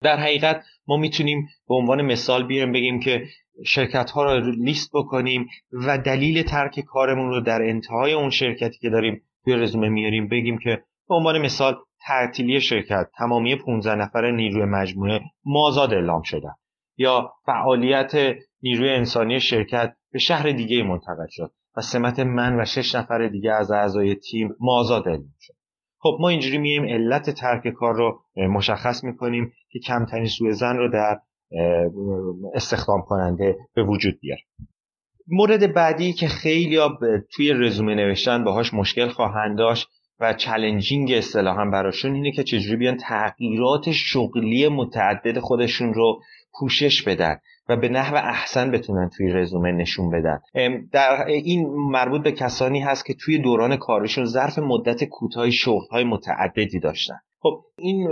در حقیقت ما می‌تونیم به عنوان مثال بیاریم بگیم که شرکت ها رو لیست بکنیم و دلیل ترک کارمون رو در انتهای اون شرکتی که داریم توی رزومه میاریم بگیم که به عنوان مثال تعطیلی شرکت تمامی 15 نفر نیروی مجموعه مازاد اعلام شدن یا فعالیت نیروی انسانی شرکت به شهر دیگه منتقل شد و سمت من و شش نفر دیگه از اعضای تیم مازاد اعلام شد. خب ما اینجوری میایم علت ترک کار رو مشخص می‌کنیم که کمترین سوء زن رو در استخدام کننده به وجود بیاره مورد بعدی که خیلی توی رزومه نوشتن باهاش مشکل خواهند داشت و چلنجینگ اصطلاحا براشون اینه که چجوری بیان تغییرات شغلی متعدد خودشون رو پوشش بدن و به نحو احسن بتونن توی رزومه نشون بدن. در این مربوط به کسانی هست که توی دوران کارشون ظرف مدت کوتاهی شغلهای متعددی داشتن. خب این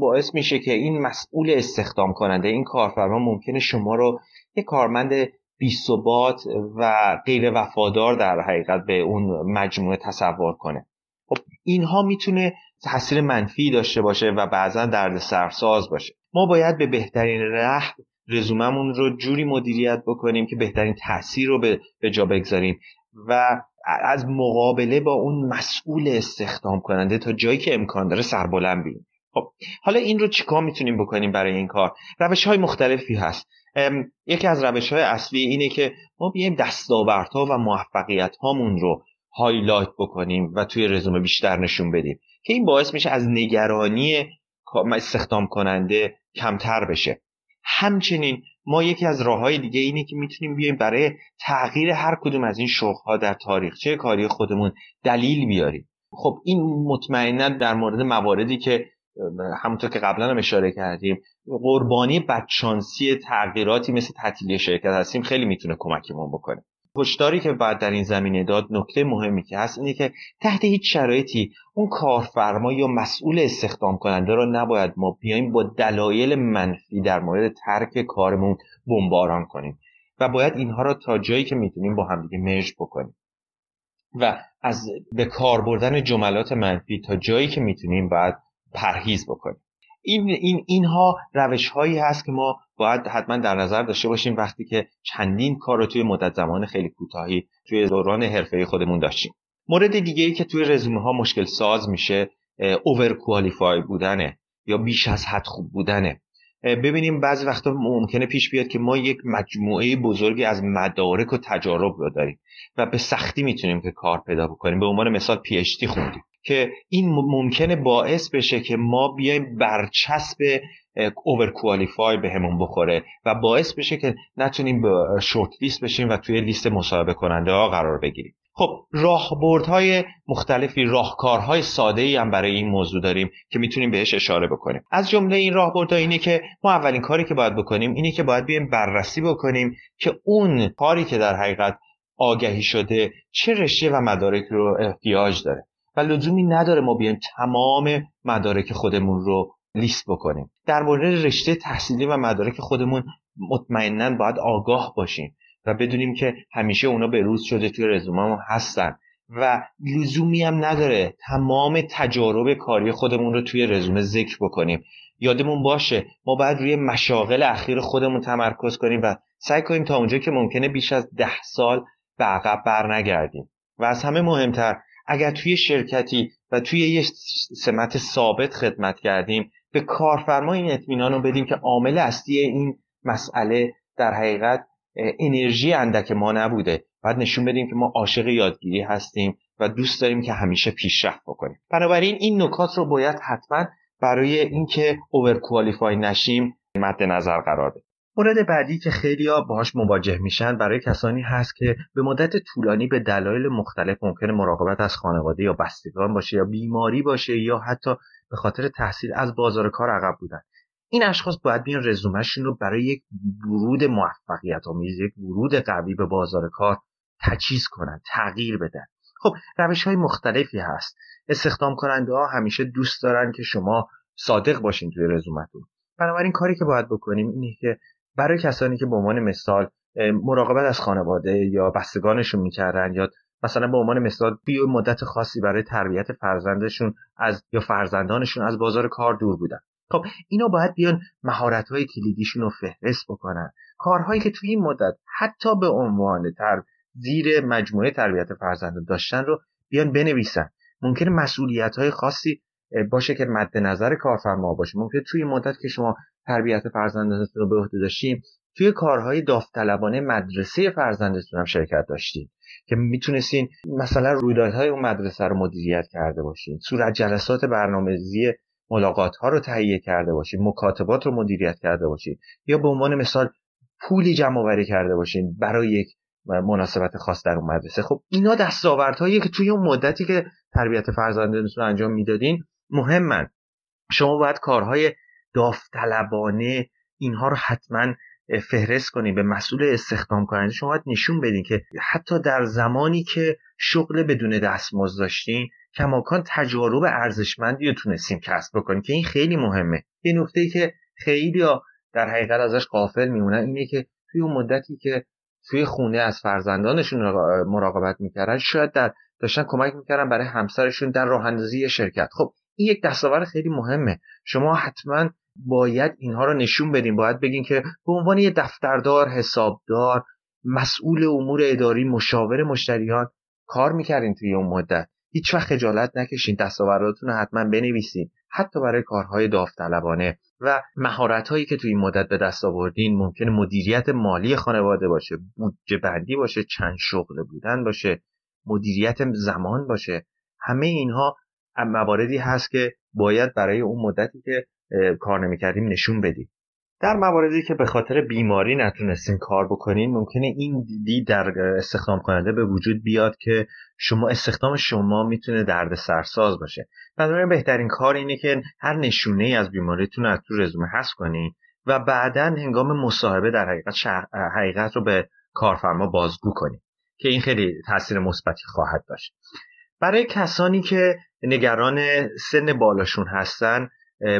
باعث میشه که این مسئول استخدام کننده این کارفرما ممکنه شما رو یه کارمند بیثبات و غیر وفادار در حقیقت به اون مجموعه تصور کنه. خب اینها می‌تونه تاثیر منفی داشته باشه و بعضا درد سرساز باشه. ما باید به بهترین ره رزوممون رو جوری مدیریت بکنیم که بهترین تاثیر رو به جا بگذاریم و از مقابله با اون مسئول استخدام کننده تا جایی که امکان داره سربلند بیم خب حالا این رو چیکار می‌تونیم بکنیم برای این کار؟ روش های مختلفی هست. یکی از روش های اصلی اینه که ما بیایم دستاوردها و موفقیت هامون رو هایلایت بکنیم و توی رزومه بیشتر نشون بدیم که این باعث میشه از نگرانی استخدام کننده کمتر بشه. همچنین ما یکی از راه های دیگه اینه که می‌تونیم بیایم برای تغییر هر کدوم از این شغل در تاریخچه کاری خودمون دلیل بیاریم. خب این مطمئنا در مورد مواردی که همونطور که قبلا هم اشاره کردیم قربانی بدشانسی تغییراتی مثل تعطیلی شرکت هستیم خیلی می‌تونه کمکمون بکنه. هشداری که بعد در این زمینه داد نکته مهمی که هست اینه که تحت هیچ شرایطی اون کارفرما یا مسئول استخدام کننده رو نباید ما بیایم با دلایل منفی در مورد ترک کارمون بمباران کنیم و باید اینها را تا جایی که می‌تونیم با همدیگه مرج بکنیم و از به کار بردن جملات منفی تا جایی که می‌تونیم باید پرهیز بکنیم. این, این اینها روش هایی هست که ما باید حتما در نظر داشته باشیم وقتی که چندین کار رو توی مدت زمان خیلی کوتاهی توی دوران حرفه خودمون داشتیم. مورد دیگه ای که توی رزومه ها مشکل ساز میشه اوور کوالیفای بودنه یا بیش از حد خوب بودنه. ببینیم بعضی وقتا ممکنه پیش بیاد که ما یک مجموعه بزرگی از مدارک و تجارب رو داریم و به سختی می‌تونیم که کار پیدا بکنیم. به عنوان مثال پی خوندیم. که این ممکنه باعث بشه که ما بیایم برچسب اوور کوالیفای بهمون بخوره و باعث بشه که نتونیم شورت لیست بشیم و توی لیست مصاحبه کننده ها قرار بگیریم. خب راهبردهای مختلفی راهکارهای ساده ای هم برای این موضوع داریم که می‌تونیم بهش اشاره بکنیم. از جمله این راهبردها اینه که ما اولین کاری که باید بکنیم اینه که باید بیایم بررسی بکنیم که اون کاری که در حقیقت آگهی شده چه رشته و مدارک رو احتیاج داره. و لزومی نداره ما بیایم تمام مدارک خودمون رو لیست بکنیم. در مورد رشته تحصیلی و مدارک خودمون مطمئنا باید آگاه باشیم و بدونیم که همیشه اونا به روز شده توی رزوممون هستن و لزومی هم نداره تمام تجارب کاری خودمون رو توی رزومه ذکر بکنیم. یادمون باشه ما باید روی مشاغل اخیر خودمون تمرکز کنیم و سعی کنیم تا اونجا که ممکنه بیش از ده سال به عقب بر نگردیم و از همه مهمتر اگر توی شرکتی و توی یه سمت ثابت خدمت کردیم به کارفرما این اطمینان رو بدیم که عامل اصلی این مسئله در حقیقت انرژی اندک ما نبوده. باید نشون بدیم که ما عاشق یادگیری هستیم و دوست داریم که همیشه پیشرفت بکنیم. بنابراین این نکات رو باید حتما برای اینکه اوور نشیم مد نظر قرار بدیم. مورد بعدی که خیلی ها باهاش مواجه میشن برای کسانی هست که به مدت طولانی به دلایل مختلف ممکنه مراقبت از خانواده یا بستگان باشه یا بیماری باشه یا حتی به خاطر تحصیل از بازار کار عقب بودن. این اشخاص باید بیان رزومهشون رو برای یک ورود موفقیت آمیز یک ورود قوی به بازار کار تجهیز کنن تغییر بدن. خب روش های مختلفی هست. استخدام کننده ها همیشه دوست دارن که شما صادق باشین توی رزومتون. بنابراین کاری که باید بکنیم اینه که برای کسانی که به عنوان مثال مراقبت از خانواده یا بستگانشون می‌کردن یا مثلا به عنوان مثال بیو مدت خاصی برای تربیت فرزندشون از یا فرزندانشون از بازار کار دور بودن. خب اینا باید بیان مهارت های کلیدیشون رو فهرست بکنن. کارهایی که توی این مدت حتی به عنوان تر زیر مجموعه تربیت فرزندان داشتن رو بیان بنویسن. ممکنه مسئولیت های خاصی باشه که مد نظر کارفرما باشه. ممکن توی مدت که شما تربیت فرزندانتون رو به عهده داشتیم توی کارهای داوطلبانه مدرسه فرزندتون هم شرکت داشتیم که می‌تونستین مثلا رویدادهای اون مدرسه رو مدیریت کرده باشین صورت جلسات برنامه‌ریزی ملاقات ها رو تهیه کرده باشین مکاتبات رو مدیریت کرده باشین یا به عنوان مثال پولی جمع آوری کرده باشین برای یک مناسبت خاص در اون مدرسه. خب اینا دستاوردهایی که توی اون مدتی که تربیت فرزندانتون رو انجام می‌دادین مهمن. شما باید کارهای داوطلبانه اینها رو حتما فهرست کنید به مسئول استخدام کننده. شما باید نشون بدین که حتی در زمانی که شغل بدون دستمزد داشتین کماکان تجارب ارزشمندی رو تونستیم کسب بکنیم که این خیلی مهمه. یه نکته که خیلی در حقیقت ازش قافل میمونن اینه که توی اون مدتی که توی خونه از فرزندانشون مراقبت می‌کردن شاید در داشتن کمک می‌کردن برای همسرشون در راه اندازی شرکت. خب این یک دستاورد خیلی مهمه. شما حتما باید اینها رو نشون بدین. باید بگین که به عنوان یه دفتردار حسابدار مسئول امور اداری مشاور مشتریان کار می‌کردین توی اون مدت. هیچ وقت خجالت نکشین. دستاورداتون رو حتما بنویسین. حتی برای کارهای داوطلبانه. و مهارت هایی که توی این مدت به دست آوردین ممکن مدیریت مالی خانواده باشه بودجه بندی باشه چند شغل بودن باشه مدیریت زمان باشه. همه اینها مواردی هست که باید برای اون مدتی که کار نمی‌کردیم نشون بدیم. در مواردی که به خاطر بیماری نتونستین کار بکنین ممکنه این دید در استخدام کننده به وجود بیاد که شما استخدام شما می‌تونه درد سرساز باشه. بنابراین بهترین کار اینه که هر نشونه ای از بیماریتون از تو رزومه حذف کنین و بعدا هنگام مصاحبه در حقیقت حقیقت رو به کارفرما بازگو کنین که این خیلی تاثیر مثبتی خواهد داشت. برای کسانی که نگران سن بالاشون هستن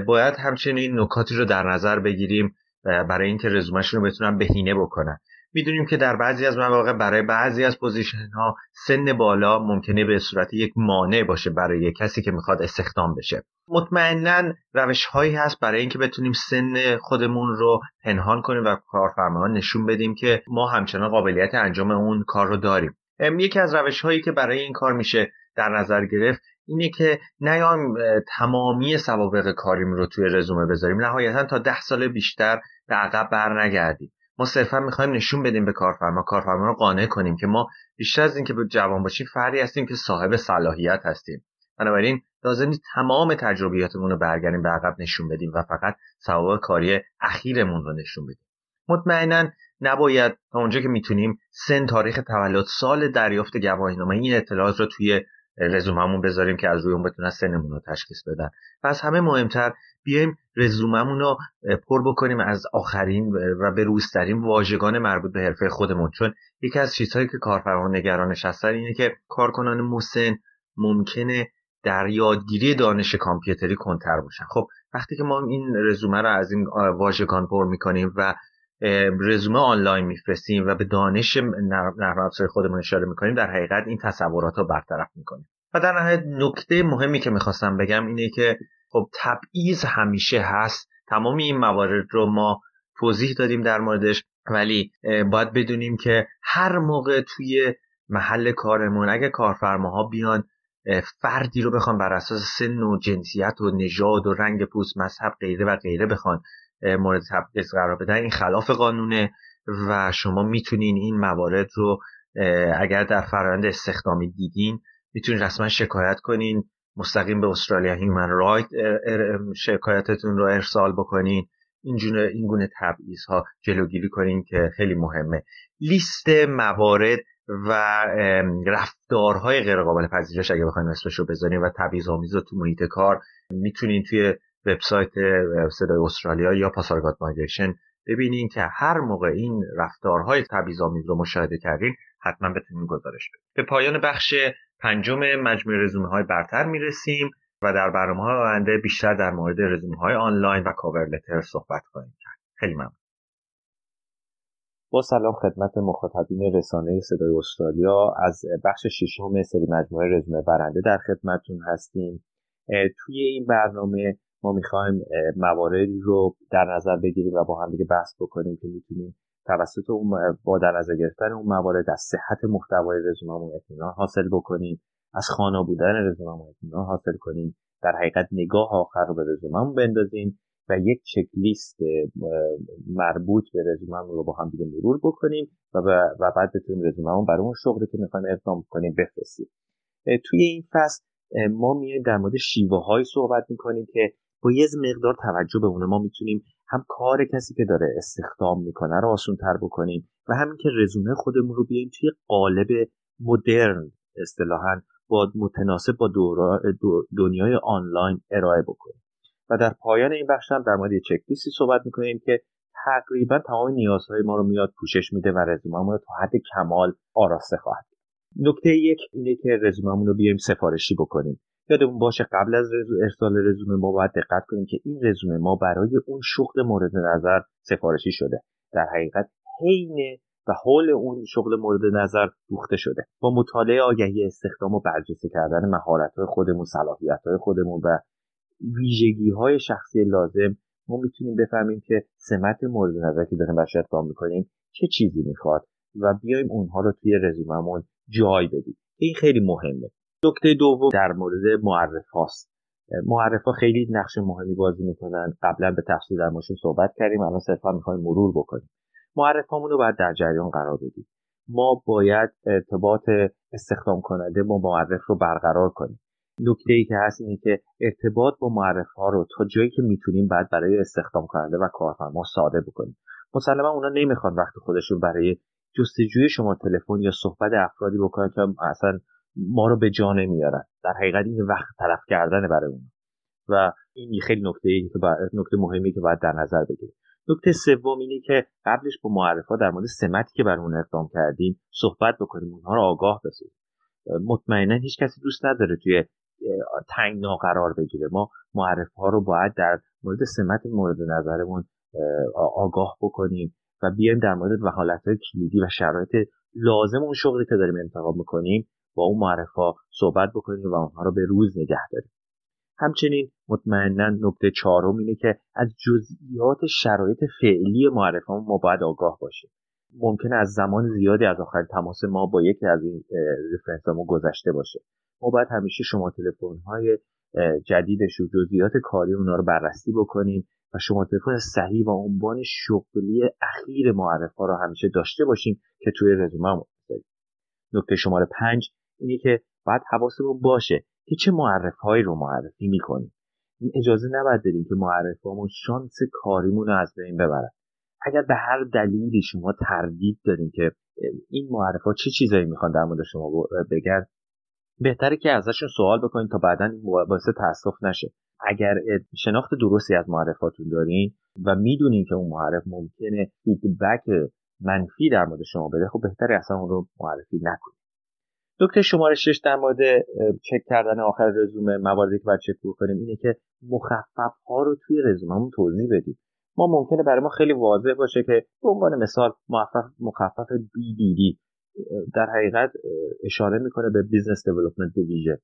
باید همچنین نکاتی رو در نظر بگیریم برای اینکه رزومهشون رو بتونن بهینه بکنن. می‌دونیم که در بعضی از مواقع برای بعضی از position ها سن بالا ممکنه به صورت یک مانع باشه برای کسی که می‌خواد استخدام بشه. مطمئنا روش هایی هست برای اینکه بتونیم سن خودمون رو پنهان کنیم و کارفرماها نشون بدیم که ما همچنان قابلیت انجام اون کار رو داریم. یکی از روش هایی که برای این کار میشه در نظر گرفت اینه که نیایم تمامی سوابق کاریم رو توی رزومه بذاریم. نهایتا تا ده سال بیشتر به عقب بر نگردیم ما صرفا می‌خوایم نشون بدیم به کارفرما. کارفرما رو قانع کنیم که ما بیشتر از اینکه جوان باشیم فردی هستیم که صاحب صلاحیت هستیم. بنابراین لازم نیست تمام تجربیاتمون رو برگردیم به عقب نشون بدیم و فقط سوابق کاری اخیرمون رو نشون بدیم. مطمئنا نباید تا اونجا که می‌تونیم سن تاریخ تولد سال دریافت گواهینامه این اطلاعات رو توی رزوممون بذاریم که از روی اون بتونن سنمون رو تشخیص بدن. و از همه مهمتر بیایم رزوممون رو پر بکنیم از آخرین و به روزترین واژگان مربوط به حرفه خودمون. چون یکی از چیزهایی که کارفرما نگرانش هستن اینه که کارکنان مسن ممکنه در یادگیری دانش کامپیوتری کنتر باشن. خب وقتی که ما این رزومه رو از این واژگان پر می‌کنیم و رزومه آنلاین میفرستیم و به دانش نرم افزار خودمون اشاره می‌کنیم در حقیقت این تصورات رو برطرف می‌کنیم. و در نهایت نکته مهمی که می‌خواستم بگم اینه که خب تبعیض همیشه هست. تمام این موارد رو ما توضیح دادیم در موردش ولی باید بدونیم که هر موقع توی محل کارمون اگه کارفرماها بیان فردی رو بخوان بر اساس سن و جنسیت و نژاد و رنگ پوست مذهب غیره و غیره بخوان مورد تبعیض قرار بدن. این خلاف قانونه و شما می‌تونین این موارد رو اگر در فرآیند استخدامی دیدین می‌تونین رسما شکایت کنین. مستقیم به استرالیا هیومن رایت شکایتتون رو ارسال بکنین. این این گونه تبعیض ها جلوگیری کنین که خیلی مهمه. لیست موارد و رفتارهای غیر قابل پذیرش اگه بخوایم اسمش رو بذاریم و تبعیض آمیز رو تو محیط کار می‌تونین توی وبسایت صدای استرالیا یا پاسارگاد مایگریشن. ببینین که هر موقع این رفتارهای تبعیض‌آمیز رو مشاهده کردین حتما بتونین گزارش بدین. به پایان بخش پنجم مجموعه رزومه های برتر می‌رسیم و در برنامه های آینده بیشتر در مورد رزومه های آنلاین و کاور لتر صحبت کنیم خیلی ممنون. با سلام خدمت مخاطبین رسانه صدای استرالیا. از بخش ششم سری مجموعه رزومه برنده در خدمتتون هستیم. توی این برنامه ما می‌خوایم مواردی رو در نظر بگیریم و با هم دیگه بحث بکنیم که می‌تونیم توسط اون با در نظر گرفتن اون موارد از صحت محتوای رزوممون اطمینان حاصل بکنیم. از خانا بودن رزوممون اطمینان حاصل کنیم. در حقیقت نگاه آخر رو به رزوممون بندازیم و یک چک لیست مربوط به رزوممون رو با هم دیگه مرور بکنیم و, و بعد بتونیم رزوممون برای اون شغلی که می‌خوایم اقدام کنیم بفرستیم. توی این فصل ما میایم در مورد شیوه های صحبت می‌کنیم که با یه مقدار توجه به اونه ما می‌تونیم هم کار کسی که داره استخدام می‌کنه رو آسون تر بکنیم و همین که رزومه خودمون رو بیایم توی قالب مدرن اصطلاحا با متناسب با دنیای آنلاین ارائه بکنیم. و در پایان این بخش هم در مورد چک لیستی صحبت می‌کنیم که تقریبا تمام نیازهای ما رو میاد پوشش میده و رزومه رو تا حد کمال آراسته خواهد. نکته یک اینه که رزوممون رو بیایم سفارشی بکنیم. یادمون باشه قبل از ارسال رزومه ما باید دقت کنیم که این رزومه ما برای اون شغل مورد نظر سفارشی شده. در حقیقت حین و حول اون شغل مورد نظر دوخته شده. با مطالعه آگهی استخدام و برجسته کردن مهارت‌های خودمون صلاحیت‌های خودمون و ویژگی های شخصی لازم ما می‌تونیم بفهمیم که سمت مورد نظر که داریم اقدام می‌کنیم چه چیزی می‌خواد و بیایم اونها رو توی رزوممون جای بدیم. این خیلی مهمه. نکته دوم در مورد معرف هاست. معرف ها خیلی نقش مهمی بازی می‌کنن. قبلا به تفصیل در موردشون صحبت کردیم الان صرفا می‌خوایم مرور بکنیم. معرف رو باید در جریان قرار بدیم. ما باید ارتباط استخدام کننده با معرف رو برقرار کنیم. نکته ای که هست اینه که ارتباط با معرف ها رو تا جایی که می‌تونیم بعد برای استخدام کننده و کارفرما ساده بکنیم. مسلما اونا نمی‌خوان وقت خودشون برای جستجوی شما تلفن یا صحبت افرادی بکنن که اصلا ما رو به جا نمیارن. در حقیقت این وقت طرف کردن برای اون و این خیلی نکته که نکته مهمی که باید در نظر بگیریم. نکته سوم اینه که قبلش با معرفا در مورد سمتی که بر اون اقدام کردیم صحبت بکنیم اونها رو آگاه بسازیم. مطمئنا هیچ کسی دوست نداره توی تنگنا قرار بگیره. ما معرف ها رو باید در مورد سمت مورد نظرمون آگاه بکنیم و بیایم در مورد وحالت های کلیدی و شرایط لازم اون شغلی که داریم انتخاب می‌کنیم با اون معرف ها صحبت بکنیم و اونها رو به روز نگه داریم. همچنین مطمئنا نکته چهارم اینه که از جزئیات شرایط فعلی معرف ما باید آگاه باشیم. ممکنه از زمان زیادی از آخر تماس ما با یکی از این رفرنس گذشته باشه. ما باید همیشه شما تلفن های جدیدش و جزئیات کاری اونا رو بررسی بکنیم و شما تلفن صحیح و عنوان شغلی اخیر معرف ها رو همیشه داشته باشیم که توی رزومه داریم نکته شماره پنج اینه که باید حواسمون باشه که چه معرف هایی رو معرفی می‌کنیم. اجازه نباید بدیم که معرفامون شانس کاریمون رو از بین ببرن. اگر به هر دلیلی شما تردید دارین که این معرفا چه چیزایی می‌خوان در مورد شما بگن بهتره که ازشون سوال بکنید تا بعدا این باعث تاسف نشه. اگر شناخت درستی از معرفاتون دارین و می‌دونین که اون معرف ممکنه فیدبک منفی در مورد شما بده خب بهتره اصلا اون رو معرفی نکنید نکته شماره شش در مورد چک کردن آخر رزومه مواردی که باید چک کنیم اینه که مخفف ها رو توی رزوممون توضیح بدیم. ما ممکنه برای ما خیلی واضح باشه که به عنوان مثال مخفف BDD در حقیقت اشاره می‌کنه به Business Development Division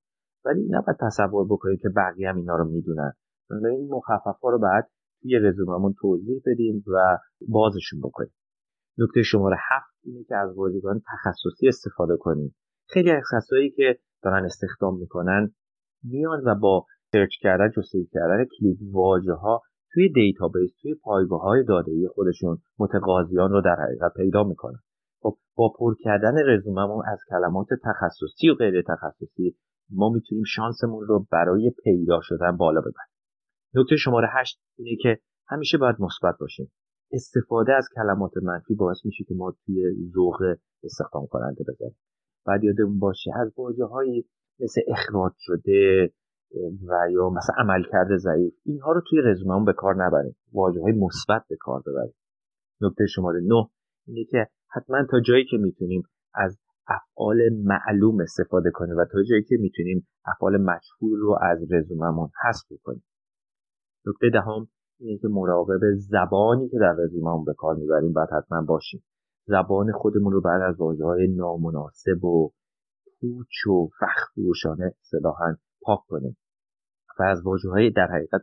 ولی نباید تصور بکنید که بقیه هم اینا رو می‌دونن. این مخفف ها رو باید توی رزوممون توضیح بدیم و بازشون بکنیم. نکته شماره هفت اینه که از واژگان تخصصی استفاده کنیم. خیلی از کسایی که دارن استخدام می‌کنن میان و با سرچ کردن جستجو کردن کلید واژه ها توی دیتابیس توی پایگاه های داده خودشون متقاضیان رو در حقیقت پیدا می‌کنن. خب با پر کردن رزوممون از کلمات تخصصی و غیر تخصصی ما می‌تونیم شانسمون رو برای پیدا شدن بالا ببریم. نکته شماره هشت اینه که همیشه باید مثبت باشیم. استفاده از کلمات منفی باعث میشه که ما توی ذوق استخدام کننده بزنیم بعد یادمون باشه از واژه های مثل اخراج شده و یا مثلا عملکرد ضعیف اینها رو توی رزوممون به کار نبریم. واژه های مثبت به کار ببریم. نکته شماره نه اینه که حتما تا جایی که می‌تونیم از افعال معلوم استفاده کنیم و تا جایی که می‌تونیم افعال مجهول رو از رزوممون حذف کنیم. نکته دهم اینه که مراقب زبانی که در رزوممون به کار می‌بریم باید حتما باشیم. زبان خودمون رو بعد از واژه های نامناسب و پوچ و فخفروشانه اصطلاحا پاک کنیم و از واژه های در حقیقت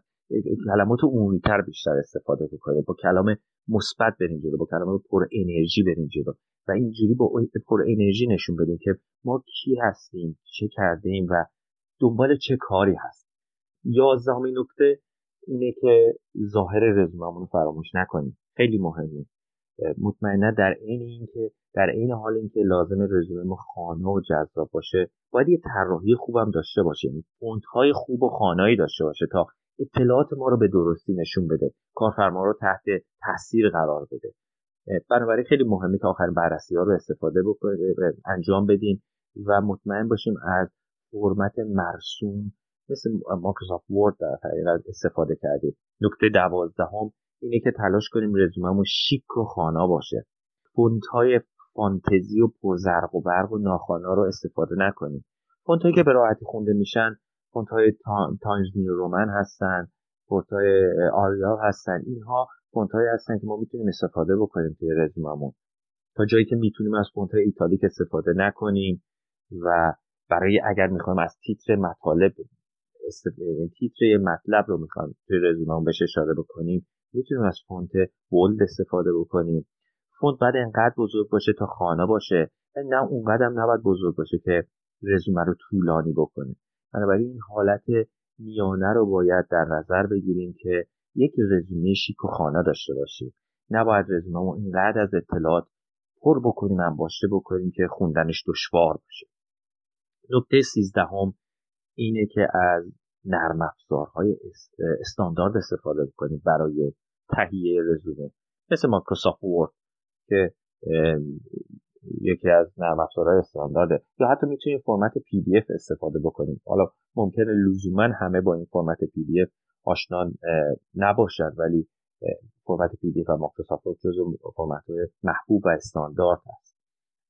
کلمات عمومی تر بیشتر استفاده بکنیم. با کلام مثبت بریم جلو با کلمات پر انرژی بریم جلو و اینجوری با پر انرژی نشون بدیم که ما کی هستیم چه کردیم و دنبال چه کاری هست. یازدهمین نکته اینه که ظاهر رزوممون رو فراموش نکنیم. خیلی مهمه. مطمئنا در عین اینکه در عین حال اینکه لازم رزومه ما خانه و جذاب باشه باید یه طراحی خوبم داشته باشه. یعنی فونت های خوب و خانایی داشته باشه تا اطلاعات ما رو به درستی نشون بده کارفرما رو تحت تاثیر قرار بده. بنابراین خیلی مهمه که آخرین بررسی ها رو استفاده انجام بدیم و مطمئن باشیم از فرمت مرسوم مثل Microsoft Word در استفاده کردیم. نکته دوازدهم اینه که تلاش کنیم رزوممون شیک و خوانا باشه. فونت های فانتزی و پرزرق و برق و ناخوانا رو استفاده نکنیم. فونت هایی که به راحتی خونده میشن فونت های Times New Roman هستن فونت های Arial هستن. اینها فونت هایی هستن که ما می‌تونیم استفاده بکنیم توی رزوممون تا جایی که می‌تونیم از فونت italic استفاده نکنیم و برای اگر می‌خوایم از تیتر مطالب تیتر مطلب رو می‌خوایم توی رزوممون بهش اشاره بکنیم می‌تونیم از فونت bold استفاده بکنیم. فونت باید انقدر بزرگ باشه تا خوانا باشه. نه اونقدر هم نباید بزرگ باشه که رزومه رو طولانی بکنه. بنابراین این حالت میانه رو باید در نظر بگیریم که یک رزومه شیک و خوانا داشته باشیم. نباید رزومه ما اینقدر از اطلاعات پر بکنیم هم باشه بکنیم که خوندنش دشوار باشه. نکته سیزدهم اینه که از نرم افزارهای استاندارد استفاده بکنیم برای تهیه رزومه. مثل Microsoft Word که یکی از نرم افزارهای استاندارده. یا حتی می‌تونیم فرمت PDF استفاده بکنیم حالا ممکنه لزوما همه با این فرمت PDF آشنا نباشد ولی فرمت PDF و مایکروسافت جزو فرمت محبوب و استاندارد هست.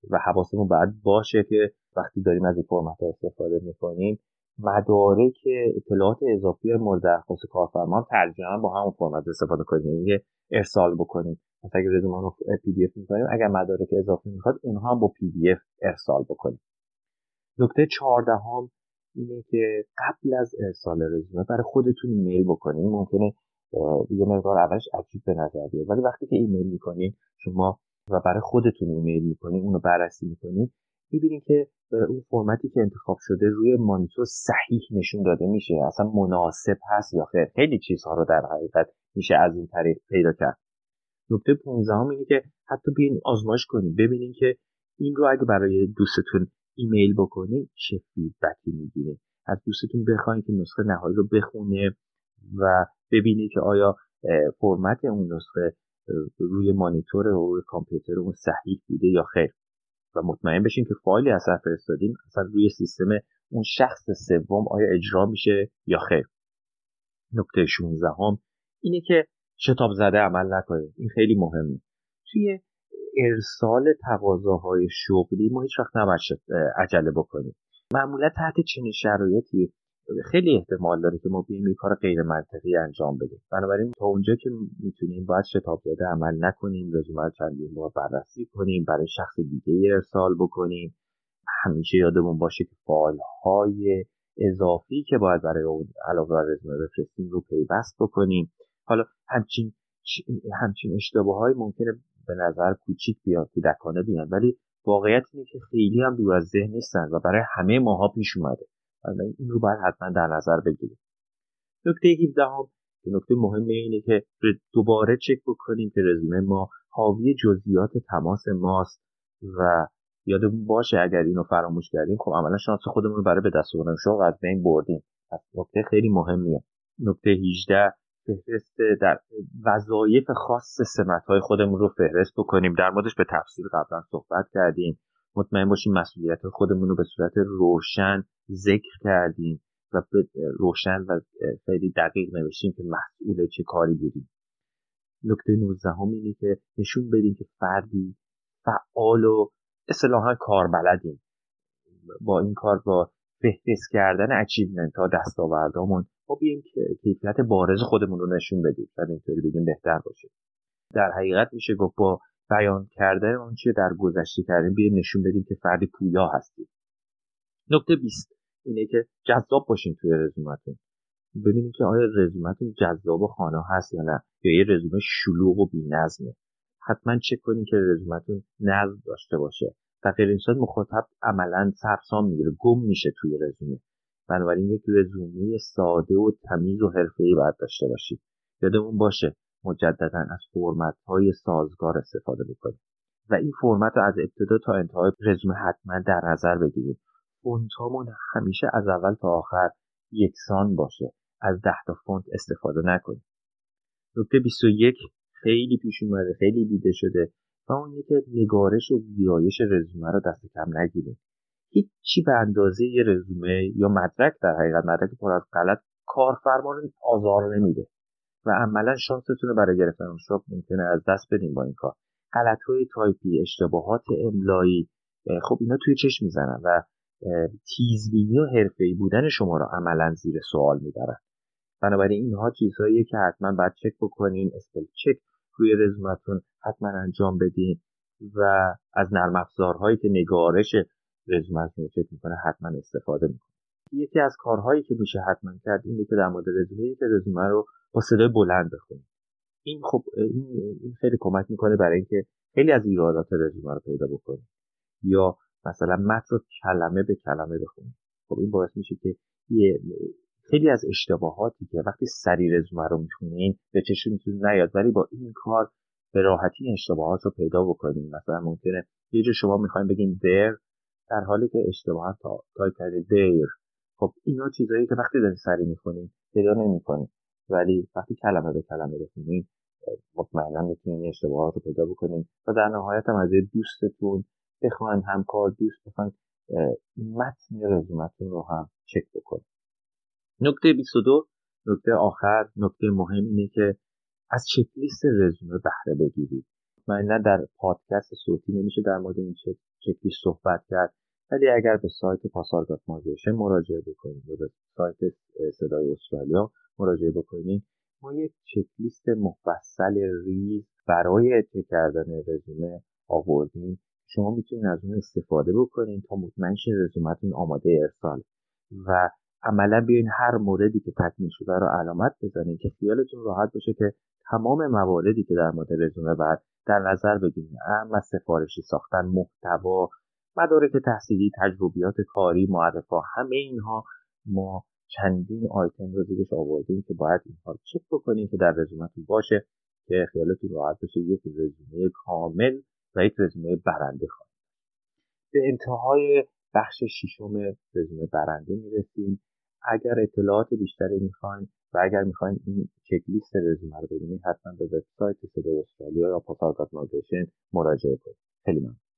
و حواسمون باید باشه که وقتی داریم از این فرمت استفاده می‌کنیم مدارک اطلاعات اضافی مورد درخواست کارفرما ترجمه با همون فرمت استفاده کنیم. یعنی ارسال بکنیم. مثلا اگه رزومه رو PDF می‌کنیم اگر مدارک اضافی می‌خواد اونها هم با PDF ارسال بکنیم. نکته چهاردهم اینه که قبل از ارسال رزومه برای خودتون ایمیل بکنیم. ممکنه یه مقدار اولش عجیب به نظر بیاد. ولی وقتی که ایمیل می‌کنین شما و برای خودتون ایمیل می‌کنین اونو بررسی می‌کنین می‌بینید که اون فرمتی که انتخاب شده روی مانیتور صحیح نشون داده میشه. اصلا مناسب هست یا خیر. خیلی چیزها رو در حقیقت میشه از این طریق پیدا کرد. نکته 15 هم اینه که حتی بیاین آزمایش کنیم. ببینیم که این رو اگه برای دوستتون ایمیل بکنید چه فیدبکی می‌گیریم از دوستتون بخواین که نسخه نهایی رو بخونه و ببینی که آیا فرمت اون نسخه روی مانیتور و روی کامپیوتر اون صحیح بوده یا خیر. و مطمئن بشین که فایلی اثر فرستادیم اصلا روی سیستم اون شخص سوم آیا اجرا میشه یا خیر. نکته 16 هم اینه که شتاب زده عمل نکنید این خیلی مهمه. توی ارسال تقاضاهای شغلی ما هیچ وقت نباید عجله بکنیم. معمولا تحت چنین شرایطی خیلی احتمال داره که ما بیایم یه کار غیر منطقی انجام بدیم. بنابراین تا اونجا که می‌تونیم باید شتاب زده عمل نکنیم رزومه رو چندین بار بررسی کنیم برای شخص دیگه ارسال بکنیم. همیشه یادمون باشه که فایل های اضافی که باید برای اون علاوه بر رزومه بفرستیم رو پیوست بکنیم. حالا همچین همچین اشتباه های ممکنه به نظر کوچیک بیاد کودکانه بیان ولی واقعیت اینه که خیلی هم دور از ذهن نیستن و برای همه ماها پیش اومده. این رو باید حتما در نظر بگیریم. نکته 17 هم که نکته مهم اینه که دوباره چک بکنیم که رزومه ما حاوی جزئیات تماس ماست و یادمون باشه اگر اینو فراموش کردیم خب عملا شانس خودمون رو برای به دست آوردن شغل از بین بردیم. پس نکته خیلی مهمیه. نکته 18 فهرست در وظایف خاص سمت های خودمون رو فهرست بکنیم. در موردش به تفصیل قبلا صحبت کردیم. مطمئن باشیم مسئولیت خودمون رو به صورت روشن ذکر کردیم و روشن و خیلی دقیق نوشتیم که مسئول چه کاری بودیم. نکته 19 هم اینه که نشون بدیم که فردی فعال و اصطلاحا کاربلدیم. با این کار با فهرست کردن achievement ها دستاوردامون ما بیایم که کیفیت بارز خودمون رو نشون بدیم. شاید اینطوری بگیم بهتر باشه. در حقیقت میشه گفت با بیان کردن آنچه در گذشته کردیم بیایم نشون بدیم که فردی پویا هستیم. نکته 20 اینه که جذاب باشین توی رزومتون. ببینید که آیا رزومتون جذاب و خوانا هست یا نه یا یه رزومه شلوغ و بی‌نظمه. حتما چک کنید که رزومتون نظم داشته باشه. و این مخاطب عملا سرسام می‌گیره گم میشه توی رزومه. بنابراین یک رزومه ساده و تمیز و حرفه‌ای باید داشته باشید. یادمون باشه مجددا از فرمت های سازگار استفاده بکنید و این فرمت رو از ابتدا تا انتهای رزومه حتما در نظر بگیرید فونتامون همیشه از اول تا آخر یکسان باشه. از ده تا فونت استفاده نکنید نکته 21 خیلی پیش اومده خیلی دیده شده و اون که نگارش و ویرایش رزومه رو دست کم نگیریم. هیچی به اندازه یه رزومه یا مدرک در حقیقت مدرک پر از غلط کارفرما رو آزار نمیده. و عملا شانستون رو برای گرفتن اون شغل ممکنه از دست بدیم با این کار. غلط های تایپی اشتباهات املایی خب اینا توی چشم می‌زنن و تیزبینی و حرفه‌ای بودن شما رو عملا زیر سوال می‌برن. بنابراین اینها چیزهاییه که حتما باید چک بکنین اسپل چک روی رزومتون حتما انجام بدین و از نرم افزارهایی که نگارش رزومتون رو چک می‌کنه حتما استفاده می‌کنه. یکی از کارهایی که میشه حتما کرد اینه که در مورد رزومه که رزومه رو با صدای بلند بخونید این خب این خیلی کمک می‌کنه برای اینکه خیلی از ایرادات رزومه رو پیدا بکنید یا مثلا متن رو کلمه به کلمه بخونید خب این باعث میشه که یه خیلی از اشتباهاتی که وقتی سری رزومه رو می‌خونین به چشمتون نیاد. ولی با این کار به راحتی اشتباهات رو پیدا بکنید مثلا ممکنه یه جا شما می‌خواین بگین در در حالی که اشتباهات تا تایپ کردید دیر. خب اینا چیزایی که وقتی دارید سری می‌خونین پیدا نمی‌کنید ولی وقتی کلمه به کلمه بخونین مطمئنا می‌تونین اشتباهات رو پیدا بکنین و در نهایت هم از دوستتون بخواین همکار دوست بخواین متن رزومتون رو هم چک بکنید نکته 22 نکته آخر نکته مهم اینه که از چک لیست رزومه بهره بگیرید. مطمئنا در پادکست صوتی نمیشه در مورد این چک لیست صحبت کرد. ولی اگر به سایت پاسارگات مازیشن مراجعه بکنید یا به سایت صدای استرالیا مراجعه بکنید ما یک لیست مفصل ریز برای چک کردن رزومه آوردیم. شما می‌تونید از اون استفاده بکنید تا مطمئن شین رزومتون آماده ارسال. و عملا بیاین هر موردی که تکمیل شده رو علامت بزنید که خیالتون راحت باشه که تمام مواردی که در مورد رزومه بعد در نظر بگیرید اما سفارشی ساختن محتوا مدارک تحصیلی تجربیات کاری معرفا همه اینها ما چندین آیتم رو زیرش آوردیم که باید اینها چک بکنیم که در رزومتون باشه که خیالتون راحت باشه یک رزومه کامل و یک رزومه برنده خواهید به انتهای بخش ششم رزومه برنده می‌رسیم. اگر اطلاعات بیشتری می‌خواین و اگر می‌خواین این چک لیست رزومه رو ببینید حتما به وبسایت صدای استرالیا یا پاسارگاد مراجعه کنید. خیلی ممنون.